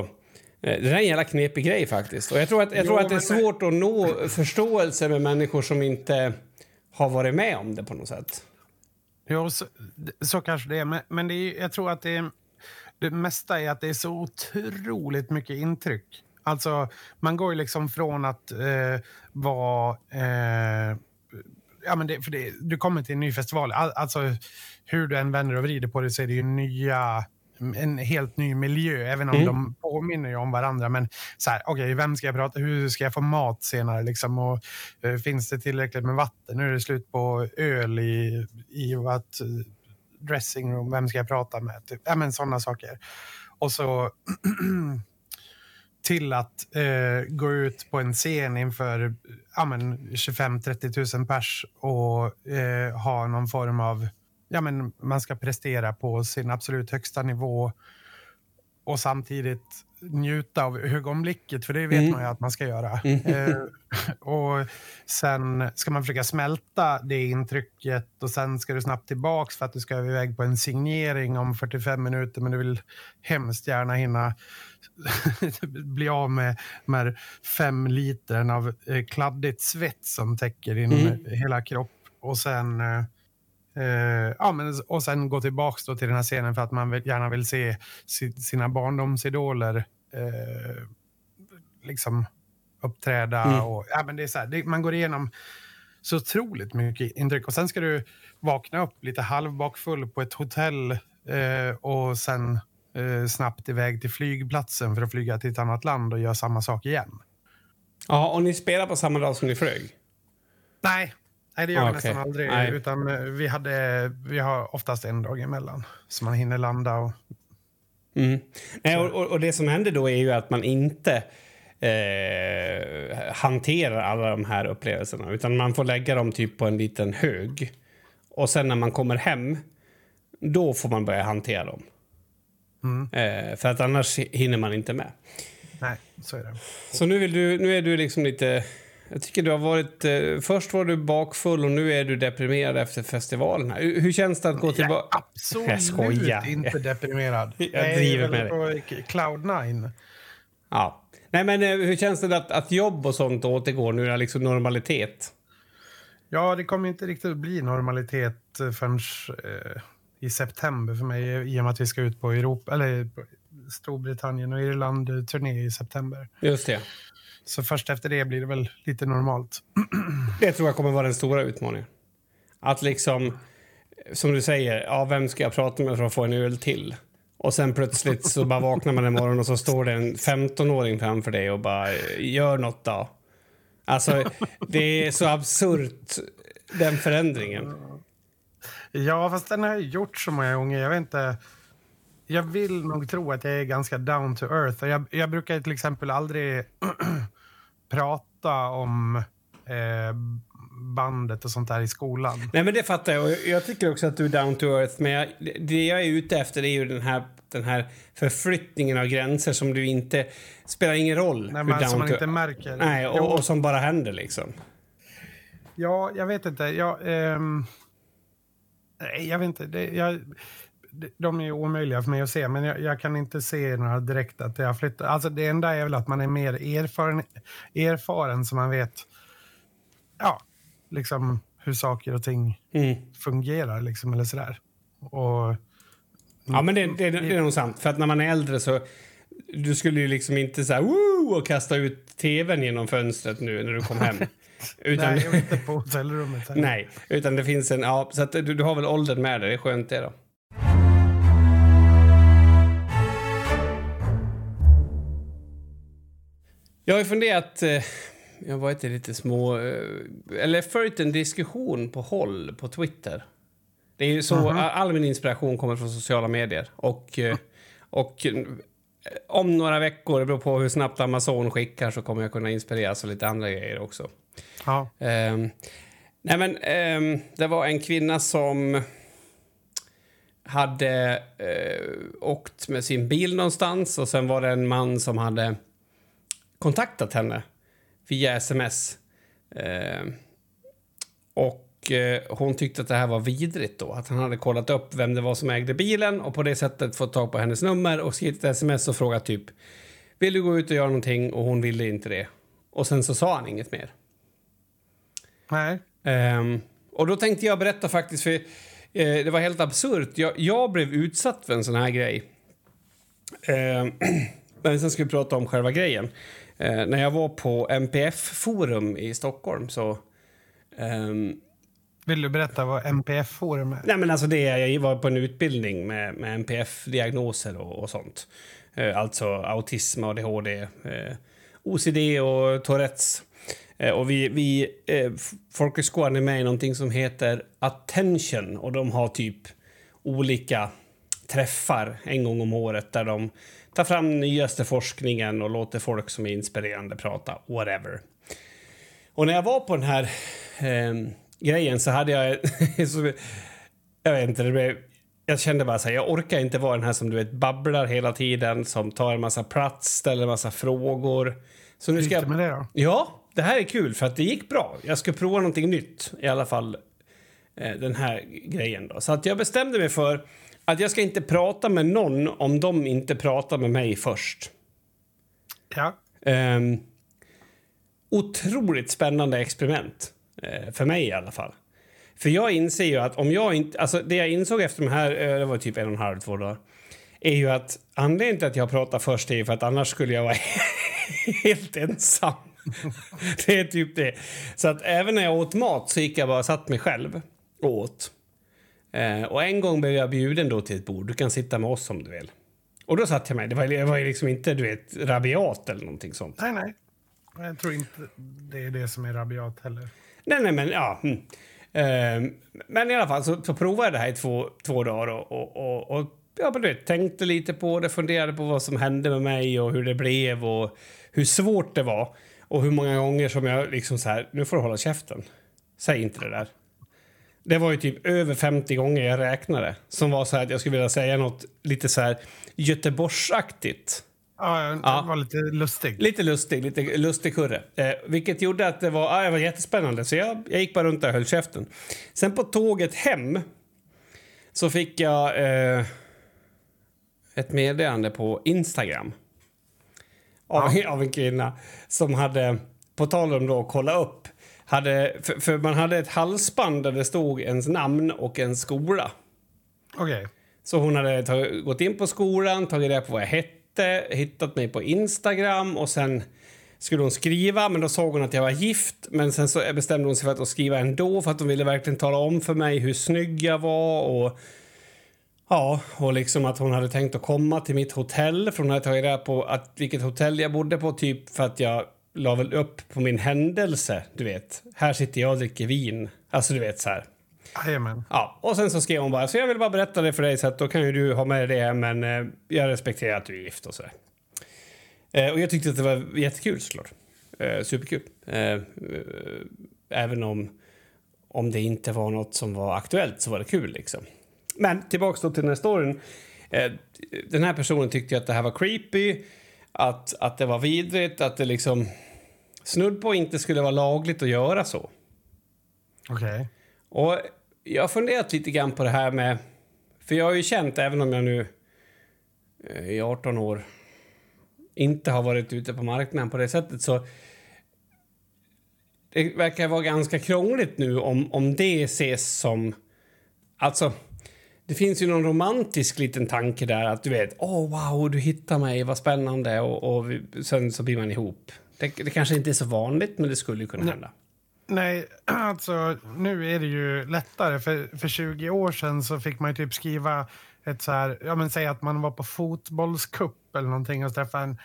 eh, det där är en jävla knepig grej faktiskt. Och jag tror att, jag Jo, tror att det är svårt att nå förståelse med människor som inte har varit med om det på något sätt. Jo, så, så kanske det är. Men, men det är, jag tror att det, är, det mesta är att det är så otroligt mycket intryck. Alltså, man går ju liksom från att eh, vara... Eh, ja, men det, för det, du kommer till en ny festival. All, alltså, hur du än vänder och vrider på det så är det ju nya en helt ny miljö, även om mm. de påminner ju om varandra. Men så här, okej, okay, vem ska jag prata Hur ska jag få mat senare? Liksom? Och, uh, finns det tillräckligt med vatten? Nu är det slut på öl i, i att, uh, dressing Vem ska jag prata med? Typ. Ja, men sådana saker. Och så (clears throat) till att uh, gå ut på en scen inför ja, 25-30 000 pers och ha någon form av ja, men man ska prestera på sin absolut högsta nivå och samtidigt njuta av ögonblicket, för det vet mm. man ju att man ska göra. Mm. Eh, och sen ska man försöka smälta det intrycket och sen ska du snabbt tillbaks för att du ska iväg på en signering om 45 minuter, men du vill hemskt gärna hinna (laughs) bli av med de här fem litern av eh, kladdigt svett som täcker din mm. hela kropp. Och sen eh, Eh, ja, men, och sen gå tillbaka till den här scenen för att man vill, gärna vill se si, sina barndomsidoler eh, liksom uppträda. Mm. Och, ja, men det är så här, det, man går igenom så otroligt mycket intryck. Och sen ska du vakna upp lite halvbakfull på ett hotell eh, och sen snabbt iväg till flygplatsen för att flyga till ett annat land och göra samma sak igen. Ja, och ni spelar på samma dag som ni flög? Nej, Nej, det gör vi nästan aldrig. Nej. Utan eh, vi, hade, vi har oftast en dag emellan, så man hinner landa. Och... Mm. Nej, och, och, det som händer då är ju att man inte eh, hanterar alla de här upplevelserna utan man får lägga dem typ på en liten hög. Och sen när man kommer hem, då får man börja hantera dem. Mm. Eh, för att annars hinner man inte med. Nej, så är det. Så nu, vill du, nu är du liksom lite jag tycker du har varit... Eh, först var du bakfull och nu är du deprimerad efter festivalen. Hur, hur känns det att gå tillbaka? Absolut jag inte deprimerad. (laughs) jag driver med dig. Cloud nine. Ja. Nej, men eh, hur känns det att, att jobb och sånt återgår nu? Är liksom normalitet? Ja, det kommer inte riktigt att bli normalitet eh, förrän eh, i september för mig i och med att vi ska ut på Europa, eller Storbritannien och Irland-turné i september. Just det. Så först efter det blir det väl lite normalt. (clears throat) Det tror jag kommer vara den stora utmaningen. Att liksom, som du säger, ja, vem ska jag prata med för att få en öl till? Och sen plötsligt så bara vaknar man en morgon och så står det en 15-åring framför dig och bara gör något då. Alltså, det är så absurt, den förändringen. Ja, fast den har jag gjort så många gånger. Jag vet inte. Jag vill nog tro att jag är ganska down to earth. Jag, jag brukar till exempel aldrig (clears throat) prata om eh, bandet och sånt där i skolan. Nej, men det fattar jag. Jag tycker också att du är down to earth. Men jag, det jag är ute efter är ju den här, den här förflyttningen av gränser som du inte... spelar ingen roll. Nej, men som man inte märker. Nej, och, och, som bara händer liksom. Ja, jag vet inte. Jag, ehm, jag vet inte. Det, jag, de är omöjliga för mig att se, men jag, jag, kan inte se några direkt att jag flyttar. Alltså det enda är väl att man är mer erfaren, erfaren så man vet ja, liksom hur saker och ting mm. fungerar liksom, eller sådär. Och, ja, men det, det, det, är nog sant. För att när man är äldre så du skulle ju liksom inte så här, Woo! och kasta ut tvn genom fönstret nu när du kom hem. (laughs) Utan, nej, inte på hotellrummet. nej, utan det finns en... Ja, så att du, du har väl åldern med dig. Det är skönt det då. Jag har funderat... Eh, jag har varit lite små... Eh, eller följt en diskussion på håll på Twitter. Det är så, mm -hmm. All min inspiration kommer från sociala medier. Och, eh, och om några veckor, det beror på hur snabbt Amazon skickar, så kommer jag kunna inspireras av lite andra grejer också. Ja. Um, nej men, um, det var en kvinna som hade uh, åkt med sin bil någonstans och sen var det en man som hade kontaktat henne via sms. Eh, och eh, hon tyckte att det här var vidrigt då. Att han hade kollat upp vem det var som ägde bilen och på det sättet fått tag på hennes nummer och skrivit ett sms och frågat typ Vill du gå ut och göra någonting? Och hon ville inte det. Och sen så sa han inget mer. Nej. Eh, och då tänkte jag berätta faktiskt, för eh, det var helt absurt. Jag, jag blev utsatt för en sån här grej. Eh, (clears throat) Men sen ska vi prata om själva grejen. Eh, när jag var på MPF-forum i Stockholm så... ehm, Vill du berätta vad MPF-forum är? nej men alltså det, jag var på en utbildning med, med MPF-diagnoser och, och sånt. Eh, alltså autism, ADHD, eh, OCD och Tourettes. Eh, och vi, vi eh, folkhögskolan är med i någonting som heter Attention och de har typ olika träffar en gång om året där de tar fram nyaste forskningen och låter folk som är inspirerande prata, whatever. Och när jag var på den här eh, grejen så hade jag... (laughs) så, jag vet inte, det blev, jag kände bara så här, jag orkar inte vara den här som du vet babblar hela tiden, som tar en massa plats, ställer en massa frågor. Så nu ska jag... med det då? Ja, det här är kul för att det gick bra. Jag ska prova någonting nytt i alla fall. Eh, den här grejen då. Så att jag bestämde mig för att jag ska inte prata med någon om de inte pratar med mig först. Ja. Um, otroligt spännande experiment. eh, för mig i alla fall. För jag inser ju att om jag inte... Alltså det jag insåg efter de här, eh, det var typ en och en halv, två dagar, är ju att anledningen till att jag pratar först är ju för att annars skulle jag vara (laughs) helt ensam. det är typ det. Så att även när jag åt mat så gick jag bara och satt mig själv och åt. Eh, och en gång blev jag bjuden då till ett bord. Du kan sitta med oss om du vill. Och då satt jag mig. Det var, det var ju liksom inte du vet, rabiat eller någonting sånt. Nej, nej. Jag tror inte det är det som är rabiat heller. Nej, nej, men ja. Mm. Eh, men i alla fall så, så provade jag det här i två, två dagar och, och, och, och ja, men du vet, tänkte lite på det, funderade på vad som hände med mig och hur det blev och hur svårt det var. Och hur många gånger som jag liksom så här, nu får du hålla käften. Säg inte det där. Det var ju typ över 50 gånger jag räknade som var så här att jag skulle vilja säga något lite så här Göteborgsaktigt. Ja, det Ja. var lite lustig. Lite lustig, lite lustig kurre. Eh, vilket gjorde att det var, ah, det var jättespännande. Så jag, jag gick bara runt där och höll käften. Sen på tåget hem så fick jag eh, ett meddelande på Instagram. Av, av en kvinna som hade, på tal om då att kolla upp, hade, för, för man hade ett halsband där det stod ens namn och en skola. Okej. Så hon hade tagit, gått in på skolan, tagit reda på vad jag hette, hittat mig på Instagram och sen skulle hon skriva, men då såg hon att jag var gift. Men sen så bestämde hon sig för att skriva ändå för att hon ville verkligen tala om för mig hur snygg jag var och Ja, och liksom att hon hade tänkt att komma till mitt hotell för hon hade tagit reda på att vilket hotell jag bodde på typ för att jag la väl upp på min händelse, du vet. Här sitter jag och dricker vin. Alltså du vet så här. Jajamän. Ja, och sen så skrev hon bara så jag vill bara berätta det för dig så att då kan ju du ha med det men eh, jag respekterar att du är gift och så eh, Och jag tyckte att det var jättekul såklart. Eh, superkul. Eh, eh, även om, om det inte var något som var aktuellt så var det kul liksom. Men tillbaks då till den här storyn. Eh, den här personen tyckte att det här var creepy, att, att det var vidrigt, att det liksom snudd på inte skulle vara lagligt att göra så. Okej. Och jag har funderat lite grann på det här med... För jag har ju känt, även om jag nu eh, i 18 år inte har varit ute på marknaden på det sättet så... Det verkar vara ganska krångligt nu om, om det ses som... Alltså, det finns ju någon romantisk liten tanke där att du vet, åh oh, wow, du hittar mig, vad spännande och, och vi, sen så blir man ihop. Det, det kanske inte är så vanligt, men det skulle ju kunna hända. Nej, alltså nu är det ju lättare. För, för 20 år sedan så fick man typ skriva ett så här, ja men säg att man var på fotbollscup eller någonting och träffade en,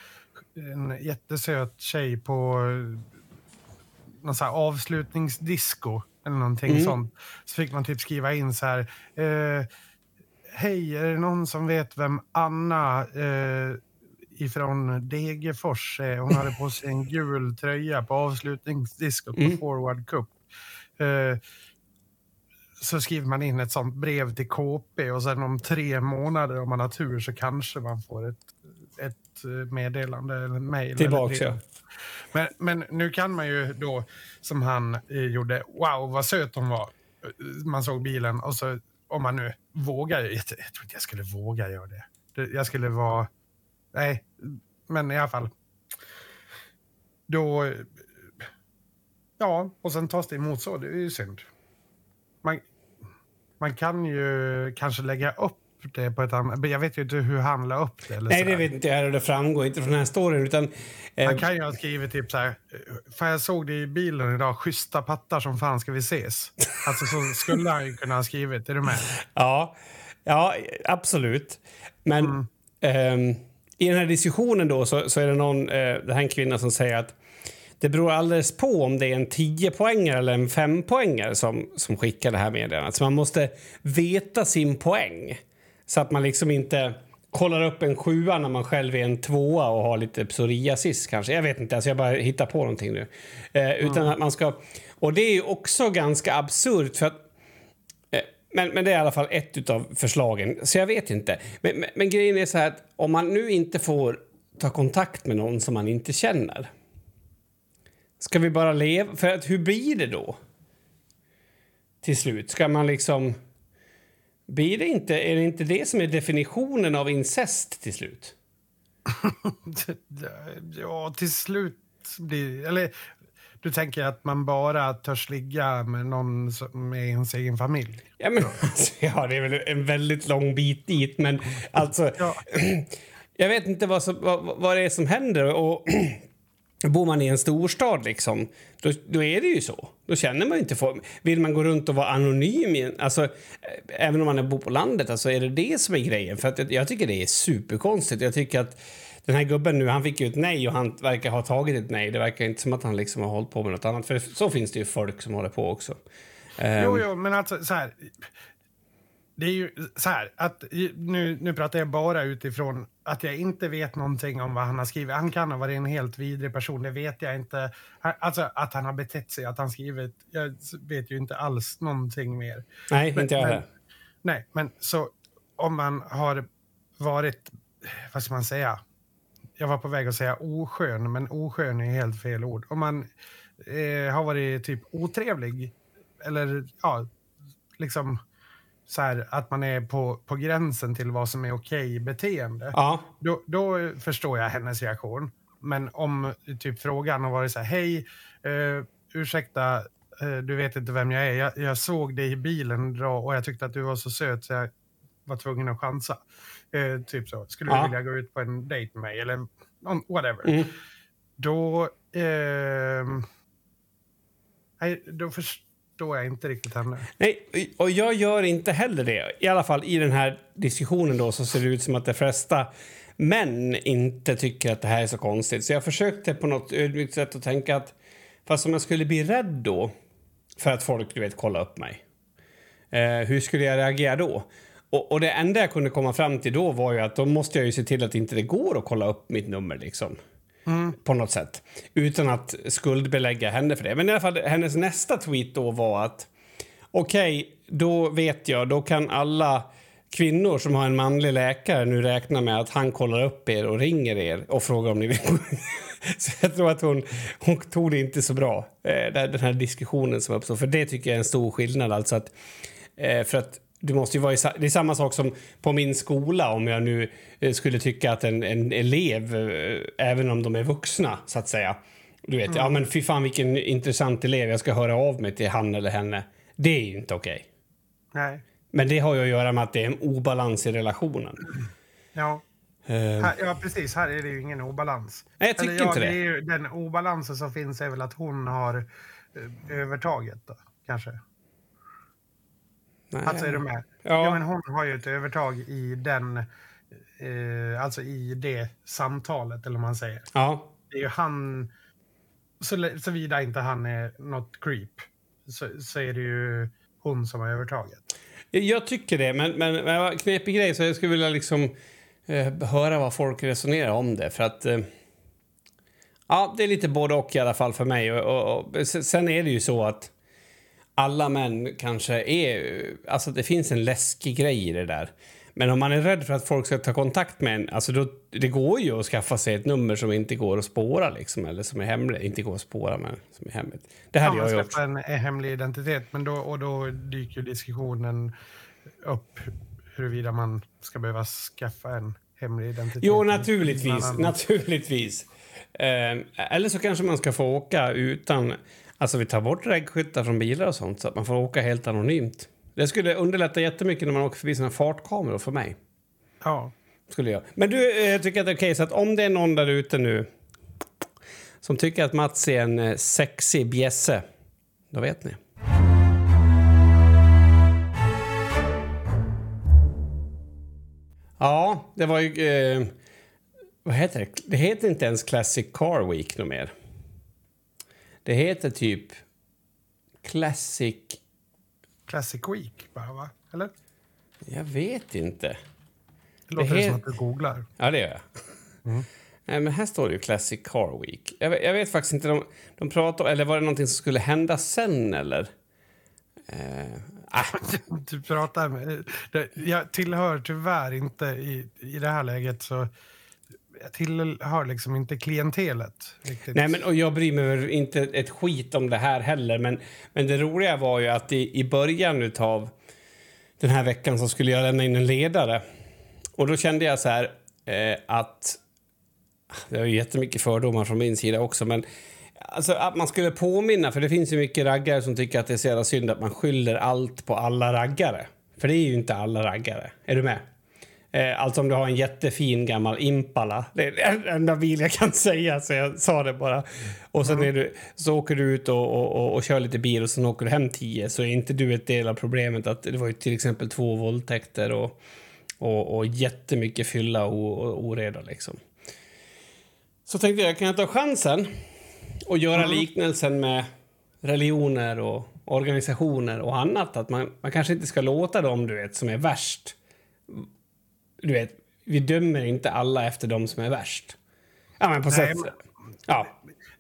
en jättesöt tjej på eh, någon så här avslutningsdisco eller någonting Mm. sånt. Så fick man typ skriva in så här, eh, hej, är det någon som vet vem Anna eh, ifrån Degerfors är? Hon hade på sig en gul tröja på avslutningsdiskot Mm. på Forward Cup. Eh, så skriver man in ett sånt brev till KP och sen om tre månader om man har tur så kanske man får ett, ett eh, meddelande eller mejl. Tillbaks, eller ja. men, men nu kan man ju då, som han eh, gjorde, wow vad söt hon var. Man såg bilen och så om man nu vågar, jag, jag tror inte jag skulle våga göra det. Jag skulle vara, nej, men i alla fall. Då, ja, och sen tas det emot så, det är ju synd. Man, man kan ju kanske lägga upp det på ett annat... Jag vet ju inte hur han la upp det. Eller Nej, så det vet inte jag. Det framgår inte från den här storyn. Utan, eh, Han kan ju ha skrivit typ så här, för jag såg det i bilen idag, schyssta pattar som fan ska vi ses. Alltså så skulle han ju kunna ha skrivit, är du med? (laughs) Ja, ja absolut. Men ehm, i den här diskussionen då så, så är det någon, eh, det här är en kvinna som säger att det beror alldeles på om det är en 10-poängare eller en 5-poängare som, som skickar det här meddelandet. Så man måste veta sin poäng så att man liksom inte kollar upp en sjua när man själv är en tvåa och har lite psoriasis kanske. Jag vet inte, alltså jag bara hittar på någonting nu. Eh, utan att man ska... Och det är ju också ganska absurt för att Eh, Men, men det är i alla fall ett av förslagen, så jag vet inte. Men, men, men grejen är så här att om man nu inte får ta kontakt med någon som man inte känner. Ska vi bara leva? För att hur blir det då? Till slut, ska man liksom... Blir det inte, är det inte det som är definitionen av incest till slut? (laughs) Ja, till slut blir... Eller du tänker att man bara törs ligga med någon som är ens egen familj? Ja, men, (laughs) ja, det är väl en väldigt lång bit dit, men alltså... Ja. (clears throat) Jag vet inte vad, som, vad, vad det är som händer. Och (clears throat) Bor man i en storstad, liksom, då, då är det ju så. Då känner man inte folk. Vill man gå runt och vara anonym, alltså, eh, även om man bor på landet, alltså, är det det som är grejen? För att jag, tycker det är superkonstigt. Jag tycker att den här gubben nu, han fick ju ett nej och han verkar ha tagit ett nej. Det verkar inte som att han liksom har hållit på med något annat. För så finns det ju folk som håller på också. Ehm, Jo, jo, men alltså så här. Det är ju så här att nu, nu pratar jag bara utifrån att jag inte vet någonting om vad han har skrivit. Han kan ha varit en helt vidrig person, det vet jag inte. Alltså att han har betett sig, att han skrivit. Jag vet ju inte alls någonting mer. nej, Men- inte jag heller. Nej, men så om man har varit, vad ska man säga? Jag var på väg att säga oskön, men oskön är helt fel ord. Om man eh, har varit typ otrevlig, eller ja, liksom så här att man är på, på gränsen till vad som är okej beteende. Ja, Då, då förstår jag hennes reaktion. Men om typ frågan har varit så här, hej, eh, ursäkta, eh, du vet inte vem jag är. Jag, jag såg dig i bilen dra och jag tyckte att du var så söt så jag var tvungen att chansa. Eh, typ så. Skulle Ja. du vilja gå ut på en dejt med mig? Eller whatever. Mm. Då, ehm, nej, då förstår jag inte riktigt henne. Nej, och jag gör inte heller det. I alla fall i den här diskussionen då så ser det ut som att de flesta män inte tycker att det här är så konstigt. Så jag försökte på något ödmjukt sätt att tänka att fast om jag skulle bli rädd då för att folk, du vet, kollar upp mig. Eh, hur skulle jag reagera då? Och, och det enda jag kunde komma fram till då var ju att då måste jag ju se till att inte det går att kolla upp mitt nummer liksom. På något sätt. Utan att skuldbelägga henne för det. Men i alla fall, hennes nästa tweet då var att okej, då vet jag, då kan alla kvinnor som har en manlig läkare nu räkna med att han kollar upp er och ringer er och frågar om ni vill (laughs) Så jag tror att hon, hon tog det inte så bra, eh, den här diskussionen som uppstod. För det tycker jag är en stor skillnad. Alltså att, eh, för att du måste ju vara i, det är samma sak som på min skola om jag nu eh, skulle tycka att en, en elev, eh, även om de är vuxna så att säga, du vet, ja men fy fan vilken intressant elev, jag ska höra av mig till han eller henne. Det är ju inte okej. Nej. Men det har ju att göra med att det är en obalans i relationen. Ja. Eh, ja, precis. Här är det ju ingen obalans. Nej, jag tycker Eller, ja, inte det. är ju, den obalansen som finns är väl att hon har övertaget, då, kanske. Nej. Alltså, är du med? Ja. Ja. men hon har ju ett övertag i den, eh, alltså i det samtalet, eller vad man säger. Ja, Det är ju han, så, såvida inte han är något creep, så, så är det ju hon som har övertaget. jag tycker det. Men, men, men knepig grej så jag skulle vilja liksom eh, höra vad folk resonerar om det. För att... Eh, ja, det är lite både och i alla fall för mig. Och, och, och, sen är det ju så att alla män kanske är... Alltså det finns en läskig grej i det där. Men om man är rädd för att folk ska ta kontakt med en, alltså då, det går ju att skaffa sig ett nummer som inte går att spåra liksom, eller som är hemligt. Inte går att spåra, men som är hemligt. Det hade Kan jag gjort. skaffa en, hemlig identitet, men då, och då dyker diskussionen upp huruvida man ska behöva skaffa en hemlig identitet. Jo, naturligtvis. naturligtvis. Eh, eller så kanske man ska få åka utan... Alltså vi tar bort reggskyttar från bilar och sånt så att man får åka helt anonymt. Det skulle underlätta jättemycket när man åker förbi såna fartkameror för mig. Ja. Skulle jag. Men du eh, tycker att det är okej, så att om det är någon där ute nu som tycker att Mats är en eh, sexig bjässe, då vet ni. Ja, det var ju... Eh, vad heter det? Det heter inte ens Classic Car Week mer. Det heter typ Classic... Classic Week bara, va? Eller? Jag vet inte. Det låter Det som att du googlar. Ja, det gör jag. Nej, men här står det ju Classic Car Week. Jag vet, jag vet faktiskt inte. De, de pratar, eller var det någonting som skulle hända sen, eller? Eh, ah, (laughs) Du pratar med... Jag tillhör tyvärr inte i, i det här läget så... Jag tillhör liksom inte klientelet riktigt. nej, men och jag bryr mig inte ett skit om det här heller. Men, men det roliga var ju att i, i början av den här veckan så skulle jag lämna in en ledare. Och då kände jag så här eh, att... Det var ju jättemycket fördomar från min sida också, men alltså att man skulle påminna, för det finns ju mycket raggare som tycker att det är så jävla synd att man skyller allt på alla raggare. För det är ju inte alla raggare. Är du med? Eh, alltså om du har en jättefin gammal Impala. Det är den enda bil jag kan (laughs) säga, så jag sa det bara. Och sen är du, så åker du ut och, och, och, och kör lite bil och sen åker du hem tio. Så är inte du ett del av problemet att det var ju till exempel två våldtäkter och, och, och jättemycket fylla och, och oreda liksom. Så tänkte jag, kan jag ta chansen och göra liknelsen med religioner och organisationer och annat? Att man, man kanske inte ska låta dem, du vet, som är värst. Du vet, vi dömer inte alla efter dem som är värst. Ja, men på Nej, sätt... men- Ja,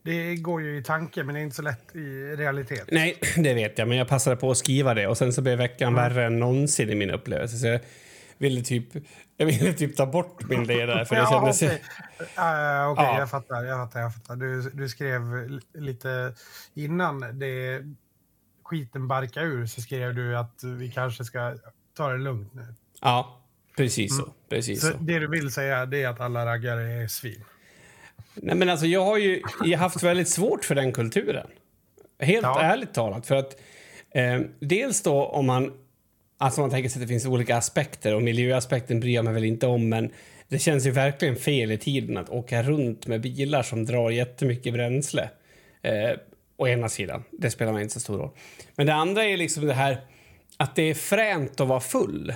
Det går ju i tanke, men det är inte så lätt i realitet. nej, (clears throat) det vet jag, men jag passade på att skriva det och sen så blev veckan värre än någonsin i min upplevelse. Så jag ville typ, jag ville typ ta bort min ledare för (laughs) det Ja, kändes... okej, uh, okay, Ja. jag fattar. Jag fattar, jag fattar. Du, du skrev li- lite innan det skiten barkar ur så skrev du att vi kanske ska ta det lugnt nu. Ja, precis så. Precis Så så. det du vill säga är att alla raggare är svin? Nej, men alltså, jag har ju jag har haft väldigt svårt för den kulturen. Helt Ja. ärligt talat. För att eh, dels då om man... Alltså man tänker sig att det finns olika aspekter och miljöaspekten bryr jag mig väl inte om men det känns ju verkligen fel i tiden att åka runt med bilar som drar jättemycket bränsle. Eh, å ena sidan, det spelar inte så stor roll. Men det andra är liksom det här att det är fränt att vara full.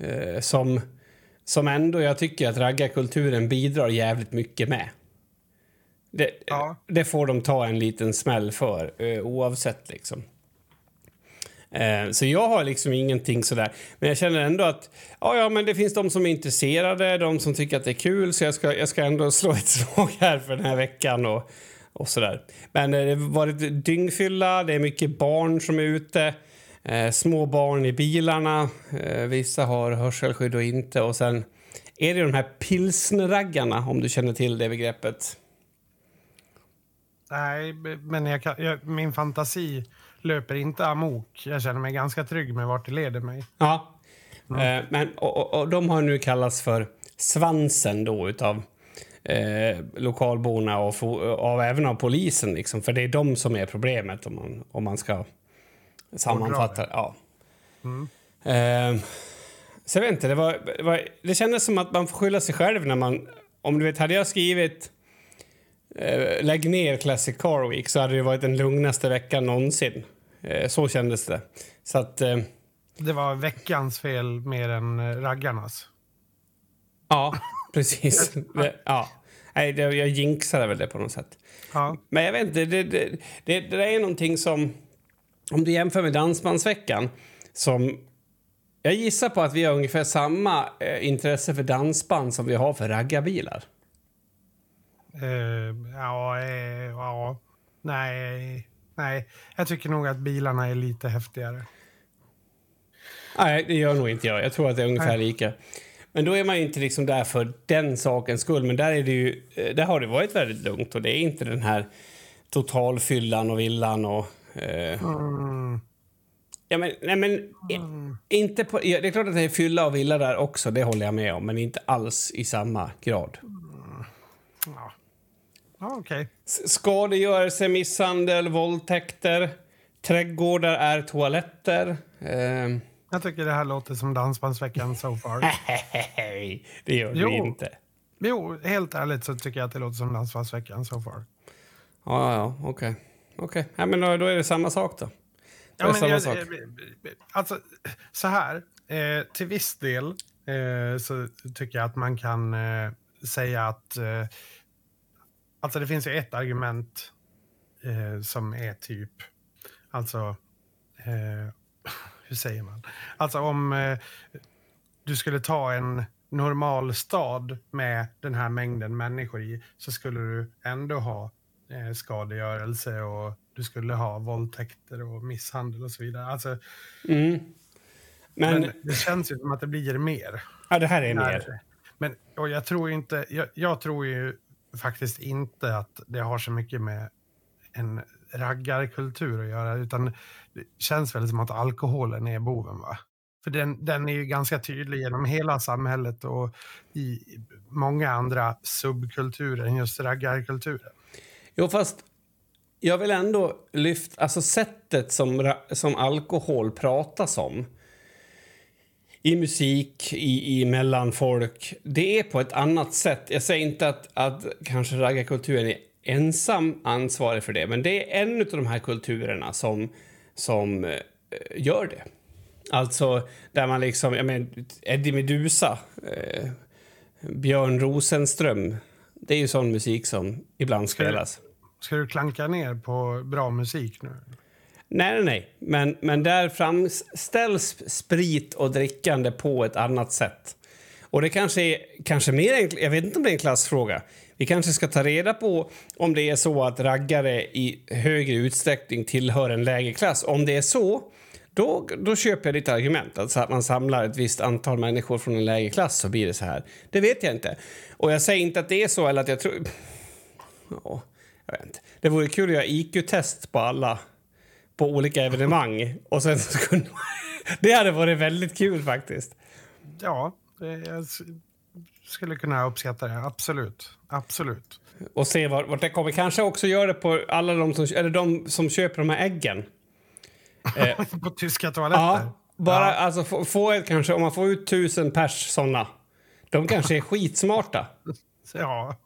Eh, som, som ändå jag tycker att raggarkulturen bidrar jävligt mycket med. Det, Ja. det får de ta en liten smäll för, eh, oavsett. liksom. Eh, så jag har liksom ingenting sådär. Men jag känner ändå att ja, ja, men det finns de som är intresserade, de som tycker att det är kul. Så jag ska, jag ska ändå (laughs) slå ett slag här för den här veckan. och, och sådär. Men eh, det har varit dyngfylla, det är mycket barn som är ute. Eh, små barn i bilarna. Eh, vissa har hörselskydd och inte. Och sen är det de här pilsnerraggarna, om du känner till det begreppet. Nej, men jag kan, jag, min fantasi löper inte amok. Jag känner mig ganska trygg med vart det leder mig. Ja. Eh, men, och, och, och de har nu kallats för svansen då utav eh, lokalborna och av, även av polisen. Liksom, för det är de som är problemet om man, om man ska sammanfatta det. Ja. Eh, så jag vet inte, det, var, det, var, det kändes som att man får skylla sig själv när man... Om du vet, hade jag skrivit eh, lägg ner Classic Car Week så hade det varit den lugnaste veckan någonsin. Eh, så kändes det. Så att... Eh, Det var veckans fel mer än eh, raggarnas. Ja, precis. (laughs) Det, ja. Nej, det, jag jinxade väl det på något sätt. Ja. Men jag vet inte, det, det, det, det är någonting som... Om du jämför med Dansbandsveckan som... Jag gissar på att vi har ungefär samma eh, intresse för dansband som vi har för raggarbilar. Eh, ja, eh, ja. Nej, nej. Jag tycker nog att bilarna är lite häftigare. Nej, det gör nog inte jag. Jag tror att det är ungefär Nej. lika. Men då är man ju inte liksom där för den sakens skull. Men där, är det ju, där har det varit väldigt lugnt och det är inte den här totalfyllan och villan och... Eh, Mm. Ja, men, nej, men i- inte på, ja, det är klart att det är fylla och villa där också, det håller jag med om, men inte alls i samma grad. Ja, ja okej. S- Skadegörelse, misshandel, våldtäkter, trädgårdar är toaletter. Eh, Jag tycker det här låter som Dansbandsveckan so far. (laughs) Nej, det gör Jo. vi inte. Jo, helt ärligt så tycker jag att det låter som Dansbandsveckan so far. Ja, ja, okej. Okej, ja, men då, då är det samma sak då. Ja, men samma jag, sak. eh, alltså, så här, eh, till viss del eh, så tycker jag att man kan eh, säga att... Eh, alltså det finns ju ett argument eh, som är typ... Alltså... Eh, (laughs) hur säger man? Alltså om eh, du skulle ta en normal stad med den här mängden människor i så skulle du ändå ha eh, skadegörelse och du skulle ha våldtäkter och misshandel och så vidare. Alltså, Mm. Men, men, det känns ju som att det blir mer. ja, det här är När- mer. Men och jag tror inte, jag, jag tror ju faktiskt inte att det har så mycket med en raggarkultur att göra, utan det känns väl som att alkoholen är boven, va? För den, den är ju ganska tydlig genom hela samhället och i många andra subkulturer än just raggarkulturen. Jo, fast jag vill ändå lyfta... Alltså sättet som, som alkohol pratas om i musik, i, i mellan folk, det är på ett annat sätt. Jag säger inte att, att kanske raggarkulturen är ensam ansvarig för det, men det är en av de här kulturerna som, som eh, gör det. Alltså, där man liksom... Jag men, Eddie Meduza, eh, Björn Rosenström. Det är ju sån musik som ibland spelas. Ska du klanka ner på bra musik nu? Nej, nej, nej. Men, men där framställs sprit och drickande på ett annat sätt. Och det kanske är kanske mer en, jag vet inte om det är en klassfråga. Vi kanske ska ta reda på om det är så att raggare i högre utsträckning tillhör en lägre klass. Om det är så, då, då köper jag ditt argument. Alltså att man samlar ett visst antal människor från en lägre klass så blir det så här. Det vet jag inte. Och jag säger inte att det är så eller att jag tror... Ja, jag vet inte. Det vore kul att göra IQ-test på alla på olika evenemang. Och sen så skulle... (laughs) Det hade varit väldigt kul faktiskt. Ja, jag skulle kunna uppskatta det. Absolut. Absolut. Och se vart, vart det kommer. Kanske också göra det på alla de som, eller de som köper de här äggen. (laughs) på tyska toaletter. Ja, bara Ja. alltså få, få ett, kanske om man får ut tusen pers såna. De kanske är skitsmarta. Ja.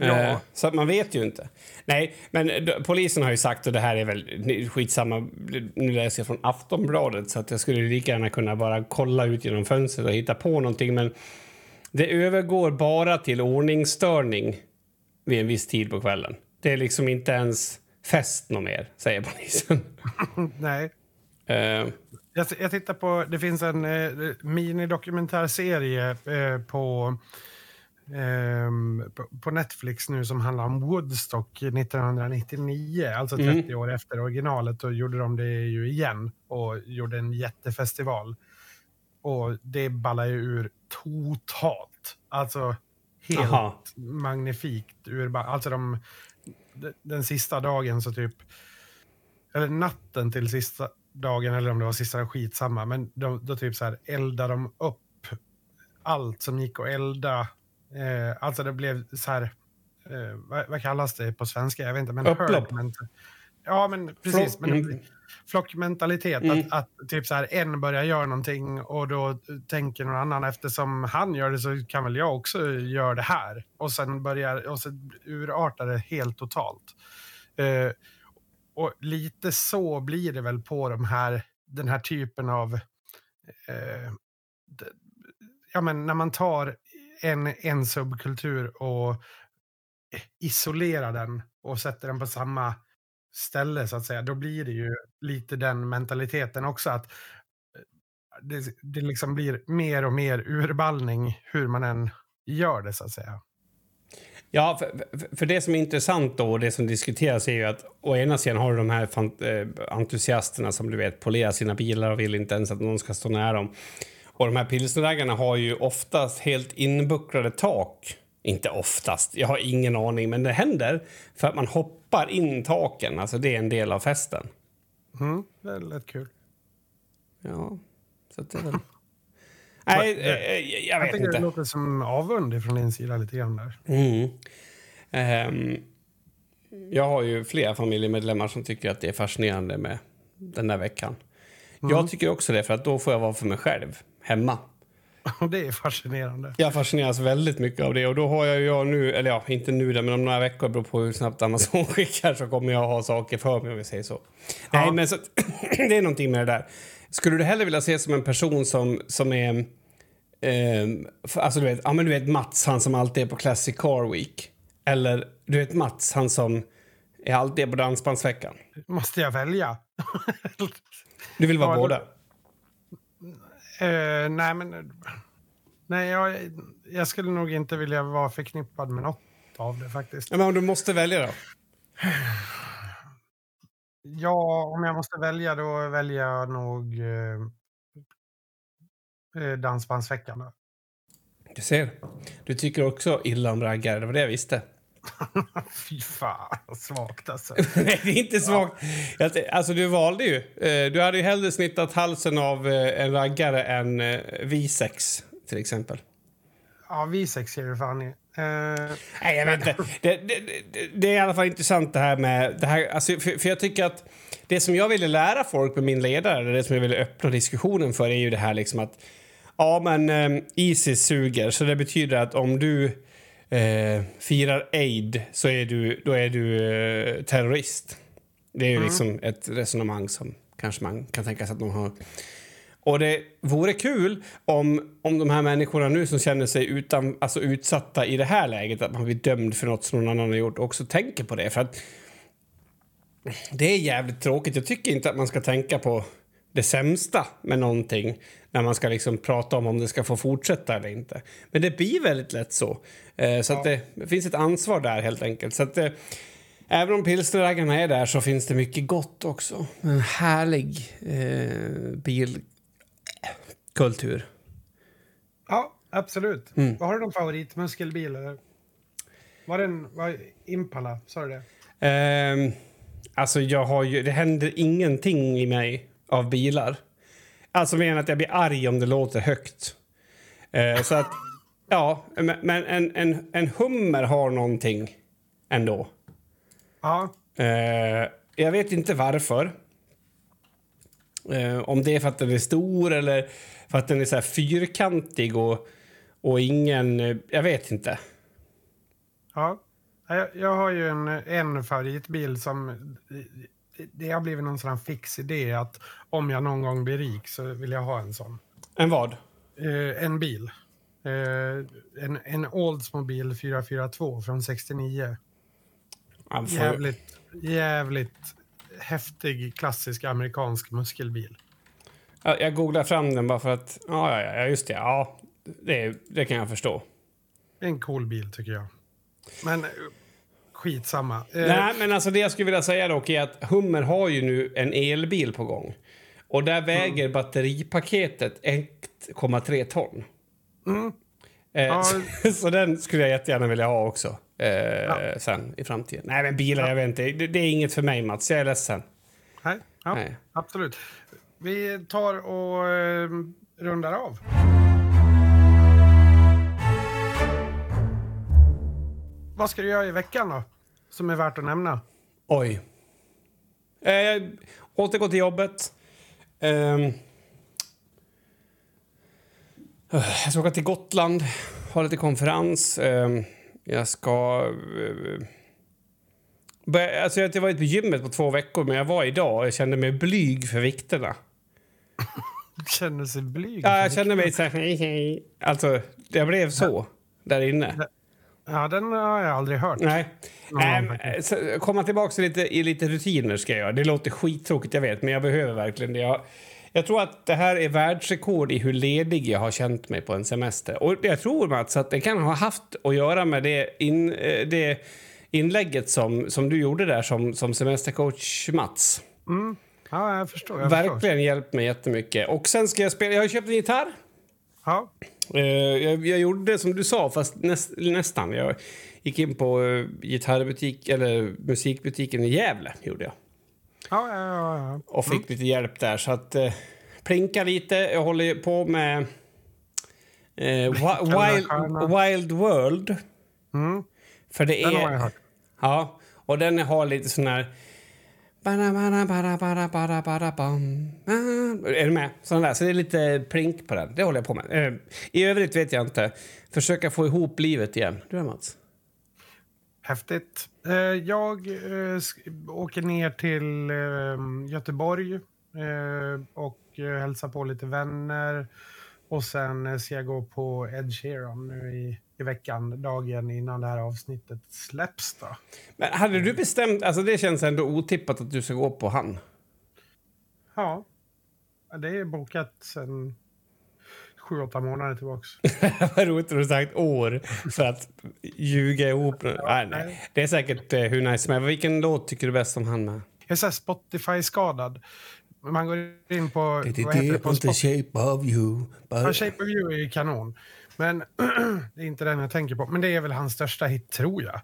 Eh, Ja. så att man vet ju inte. Nej, men polisen har ju sagt, och det här är väl skitsamma, nu läser jag från Aftonbladet så att jag skulle lika gärna kunna bara kolla ut genom fönstret och hitta på någonting, men det övergår bara till ordningsstörning vid en viss tid på kvällen. Det är liksom inte ens fest något mer, säger polisen. (laughs) Nej. Eh, Jag, jag tittar på, det finns en eh, minidokumentärserie eh, på, på, på Netflix nu som handlar om Woodstock 1999, alltså 30 Mm. år efter originalet. Då gjorde de det ju igen och gjorde en jättefestival. Och det ballar ju ur totalt. Alltså helt Aha. magnifikt ur. Alltså de, de- den sista dagen så typ, eller natten till sista dagen, eller om det var sista skitsamma. Men de, då typ så här eldade de upp allt som gick att elda. Eh, alltså det blev så här, eh, vad, vad kallas det på svenska? Jag vet inte. Men Upplopp. Ja, men precis. Flock- Men, mm. flockmentalitet. Mm. Att, att typ så här, en börjar göra någonting och då tänker någon annan eftersom han gör det så kan väl jag också göra det här. Och sen börjar, och så urartar det helt totalt. Eh, och lite så blir det väl på de här, den här typen av... Eh, ja, men när man tar en, en subkultur och eh, isolerar den och sätter den på samma ställe, så att säga, då blir det ju lite den mentaliteten också. att eh, det, det liksom blir mer och mer urballning hur man än gör det, så att säga. Ja, för, för- för det som är intressant då och det som diskuteras är ju att å ena sidan har du de här eh, entusiasterna som du vet polerar sina bilar och vill inte ens att någon ska stå nära dem. Och de här pilsnerraggarna har ju oftast helt inbucklade tak. Inte oftast, jag har ingen aning, men det händer för att man hoppar in taken. Alltså det är en del av festen. Mm, lätt kul. Ja, så att det är väl... (laughs) Nej, eh, eh, jag Jag vet tycker inte. det låter som avund från din sida lite grann där. Mm. Ehm, jag har ju flera familjemedlemmar som tycker att det är fascinerande med den där veckan. Jag tycker också det, för att då får jag vara för mig själv hemma. (laughs) Det är fascinerande. Jag fascineras väldigt mycket av det. Och då har jag, jag nu, eller ja, inte nu men om några veckor, beror på hur snabbt Amazon (laughs) skickar, så kommer jag ha saker för mig om vi säger så. Ja. Nej, men så, (clears throat) det är någonting med det där. Skulle du hellre vilja se som en person som, som är... Eh, alltså du vet, ja, men du vet Mats, han som alltid är på Classic Car Week. Eller du vet Mats, han som är alltid på Dansbandsveckan. Måste jag välja? (laughs) Du vill vara Ja, båda? Eh, nej, men... Nej, jag, jag skulle nog inte vilja vara förknippad med något av det faktiskt. Ja, men om du måste välja då? Ja, om jag måste välja då väljer jag nog eh, eh, Dansbandsveckan. Då. Du ser. Du tycker också illa om raggare, det var det jag visste. (laughs) Fy fan, svagt alltså. (laughs) Nej, det är inte svagt. Alltså, du valde ju. Eh, Du hade ju hellre snittat halsen av eh, en raggare än eh, V6, till exempel. Ja, vi sex är det fan i. Eh, Nej, jag vet inte. Det, det, det, det är i alla fall intressant det här med... Det här, alltså, för, för jag tycker att det som jag ville lära folk med min ledare, eller det som jag ville öppna diskussionen för, är ju det här liksom att ja, men eh, Isis suger, så det betyder att om du eh, firar aid så är du, då är du eh, terrorist. Det är ju liksom ett resonemang som kanske man kan tänka sig att de har. Och det vore kul om, om de här människorna nu som känner sig utan, alltså utsatta i det här läget, att man blir dömd för något som någon annan har gjort, också tänker på det. För att det är jävligt tråkigt. Jag tycker inte att man ska tänka på det sämsta med någonting när man ska liksom prata om om det ska få fortsätta eller inte. Men det blir väldigt lätt så. Eh, så att det, det finns ett ansvar där helt enkelt. Så att, eh, även om pilsnerraggarna är där så finns det mycket gott också. En härlig eh, bilkultur. ja, absolut. Mm. Har du någon favoritmuskelbil? Eller? Var det en var Impala? Sa du det? Ehm, alltså jag har ju, det händer ingenting i mig av bilar. Alltså än att jag blir arg om det låter högt. Eh, så att, ja, men, men en, en, en hummer har någonting ändå. Ja, Eh, jag vet inte varför. Eh, om det är för att den är stor eller för att den är så här fyrkantig och, och ingen... eh, Jag vet inte. ja. Jag, jag har ju en, en favoritbil som... det- har blivit någon sån fix idé att om jag någon gång blir rik så vill jag ha en sån. En vad? Eh, en bil. Eh, en, en Oldsmobile 442 från 69. Ja, får- Jävligt, jävligt häftig klassisk amerikansk muskelbil. Ja, jag googlar fram den bara för att... Ja, ja, ja just det. Ja, det, det kan jag förstå. En cool bil tycker jag. Men skitsamma. Eh, Nej, men alltså det jag skulle vilja säga dock är att Hummer har ju nu en elbil på gång. Och där väger batteripaketet 1,3 ton. Mm. Eh, Ja. så, (laughs) så den skulle jag jättegärna vilja ha också. Eh, Sen i framtiden. Nej, men bilar, jag vet inte. Det, det är inget för mig, Mats. Jag är ledsen. Nej, ja, Nej. absolut. Vi tar och eh, rundar av. Vad ska du göra i veckan då? Som är värt att nämna. Oj. Eh, återgå till jobbet. Ehm. jag ska åka till Gotland, ha lite konferens. Ehm, jag ska... eh, börja, alltså jag har inte varit på gymmet på två veckor, men jag var idag och jag kände mig blyg för vikterna. (laughs) Känner sig blyg. Ja, jag kände mig så här... Alltså, jag blev så där inne. Ja, den har jag aldrig hört. Nej. Så komma tillbaka till lite, i lite rutiner ska jag göra. Det låter skittråkigt, jag vet, men jag behöver verkligen det. Jag, jag tror att det här är världsrekord i hur ledig jag har känt mig på en semester. Och jag tror, Mats, att det kan ha haft att göra med det, in, eh, det inlägget som, som du gjorde där som, som semestercoach, Mats. Mm. Ja, jag förstår. Jag förstår. Verkligen hjälpt mig jättemycket. Och sen ska jag spela... Jag har köpt en gitarr. Ja. Eh, jag, jag gjorde det som du sa, fast näst, nästan. Jag gick in på uh, gitarrbutik, eller musikbutiken i Gävle. Gjorde jag. Ja, ja, ja, ja. Och fick lite hjälp där. Så att uh, plinka lite. Jag håller på med eh, Wi- wild, wild World. Mm. För det Den har jag är... hört. Ja, och den har lite sån här... Bara, bara, bara, bara, bara, bara, bam. Är du med? Sån där. Så det är lite plink på den. Det håller jag på med. Eh, I övrigt vet jag inte. Försöka få ihop livet igen. Du då, Mats? Häftigt. Eh, Jag eh, åker ner till Göteborg och hälsar på lite vänner. Och sen ska jag gå på Ed Sheeran nu i, i veckan, dagen innan det här avsnittet släpps. Då. Men hade du bestämt... Alltså det känns ändå otippat att du ska gå på han. Ja, det är bokat sen sju, åtta månader tillbaks. (laughs) Vad roligt att du sagt år för att ljuga ihop. Nej, nej. Det är säkert uh, hur nice som. Vilken låt tycker du bäst om han med? Jag är så Spotify-skadad. Man går in på... vad heter det, på on the Spotify. shape of you. Ja, But... Shape of You är kanon. Men (clears throat) det är inte den jag tänker på. Men det är väl hans största hit, tror jag.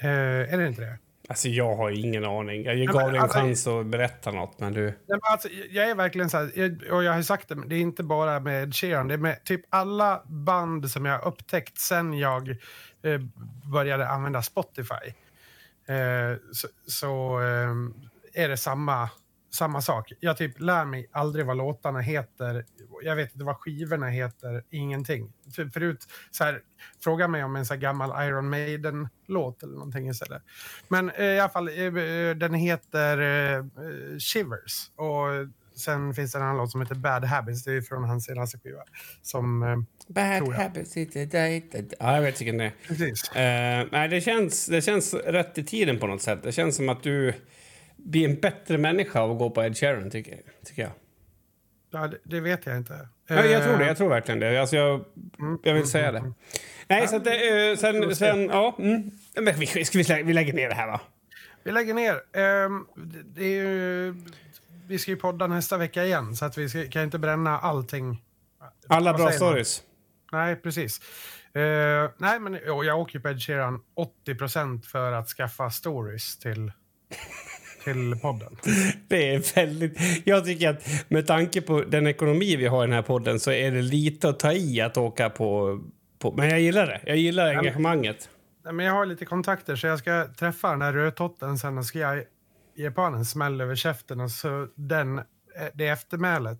Eh, är det inte det? Alltså jag har ingen aning. Jag gav dig en alltså- chans att berätta något, men du... Nej, men alltså, jag är verkligen så här, jag, och jag har sagt det, men det är inte bara med Ed Sheeran. Det är med typ alla band som jag har upptäckt sen jag eh, började använda Spotify. Eh, så så eh, är det samma, samma sak. Jag typ lär mig aldrig vad låtarna heter. Jag vet inte vad skivorna heter. Ingenting. För, förut, så här, fråga mig om en så gammal Iron Maiden-låt eller någonting istället. Men eh, i alla fall, eh, eh, den heter eh, Shivers. Och sen finns det en annan låt som heter Bad Habits. Det är från hans senaste skiva. Som, eh, Bad habits Ja, jag vet vilken det är. precis. Eh, nej, det känns, det känns rätt i tiden på något sätt. Det känns som att du blir en bättre människa av att gå på Ed Sheeran, tycker, tycker jag. Ja, det, det vet jag inte. Ja, jag tror det. Eh, Jag tror verkligen det. Alltså, jag, jag vill säga det. Nej, så att det, eh, sen, sen, ja. Mm. Men vi, ska vi, slä- vi lägger ner det här, va? Vi lägger ner. Ehm, det, är ju, vi ska ju podda nästa vecka igen, så att vi ska, kan inte bränna allting. Alla bra stories. Nej, precis. Eh, nej, men jag åker ju på Ed Sheeran 80% för att skaffa stories till, till podden. Det är väldigt... Jag tycker att med tanke på den ekonomi vi har i den här podden så är det lite att ta i att åka på... på men jag gillar det. Jag gillar engagemanget. Nej, men jag har lite kontakter, så jag ska träffa den där rödtotten sen och ska jag ge på en smäll över käften. Och så den, eh, det eftermälet,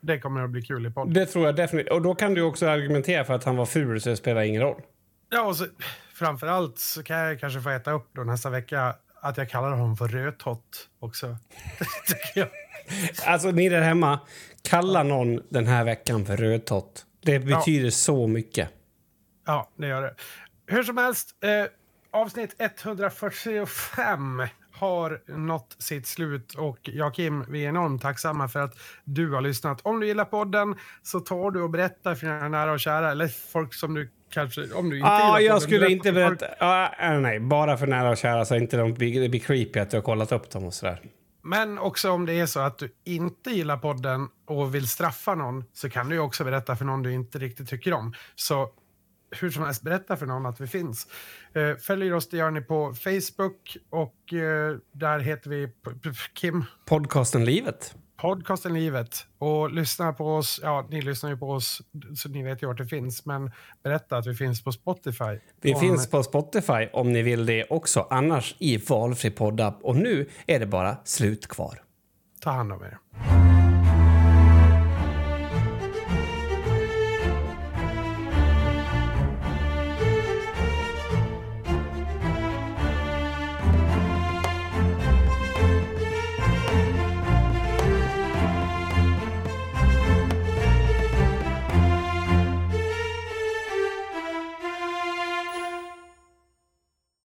det kommer att bli kul i podden. Det tror jag definitivt. Och då kan du också argumentera för att han var ful så det spelar ingen roll. Ja, och så, framför allt så kan jag kanske få äta upp då nästa vecka att jag kallar honom för rödtott också. (laughs) Alltså ni där hemma, kalla någon den här veckan för rödtott. Det betyder så mycket. Ja, det gör det. Hur som helst, eh, avsnitt 145 har nått sitt slut och jag Kim, vi är enormt tacksamma för att du har lyssnat. Om du gillar podden så tar du och berättar för dina nära och kära eller folk som du kanske, om du inte gillar jag podden, skulle inte folk. berätta... Ja, äh, nej, bara för nära och kära så inte de blir, det blir creepy att du har kollat upp dem och sådär. Men också om det är så att du inte gillar podden och vill straffa någon så kan du ju också berätta för någon du inte riktigt tycker om. Så hur som helst, berätta för någon att vi finns. Eh, följer oss, det gör ni på Facebook och eh, där heter vi Kim, Podcasten Livet. podcasten Livet. Och lyssna på oss, ja ni lyssnar ju på oss så ni vet ju vart det finns, men berätta att vi finns på Spotify. Vi Om- finns på Spotify om ni vill det också. Annars i valfri poddapp. Och nu är det bara slut kvar. Ta hand om er.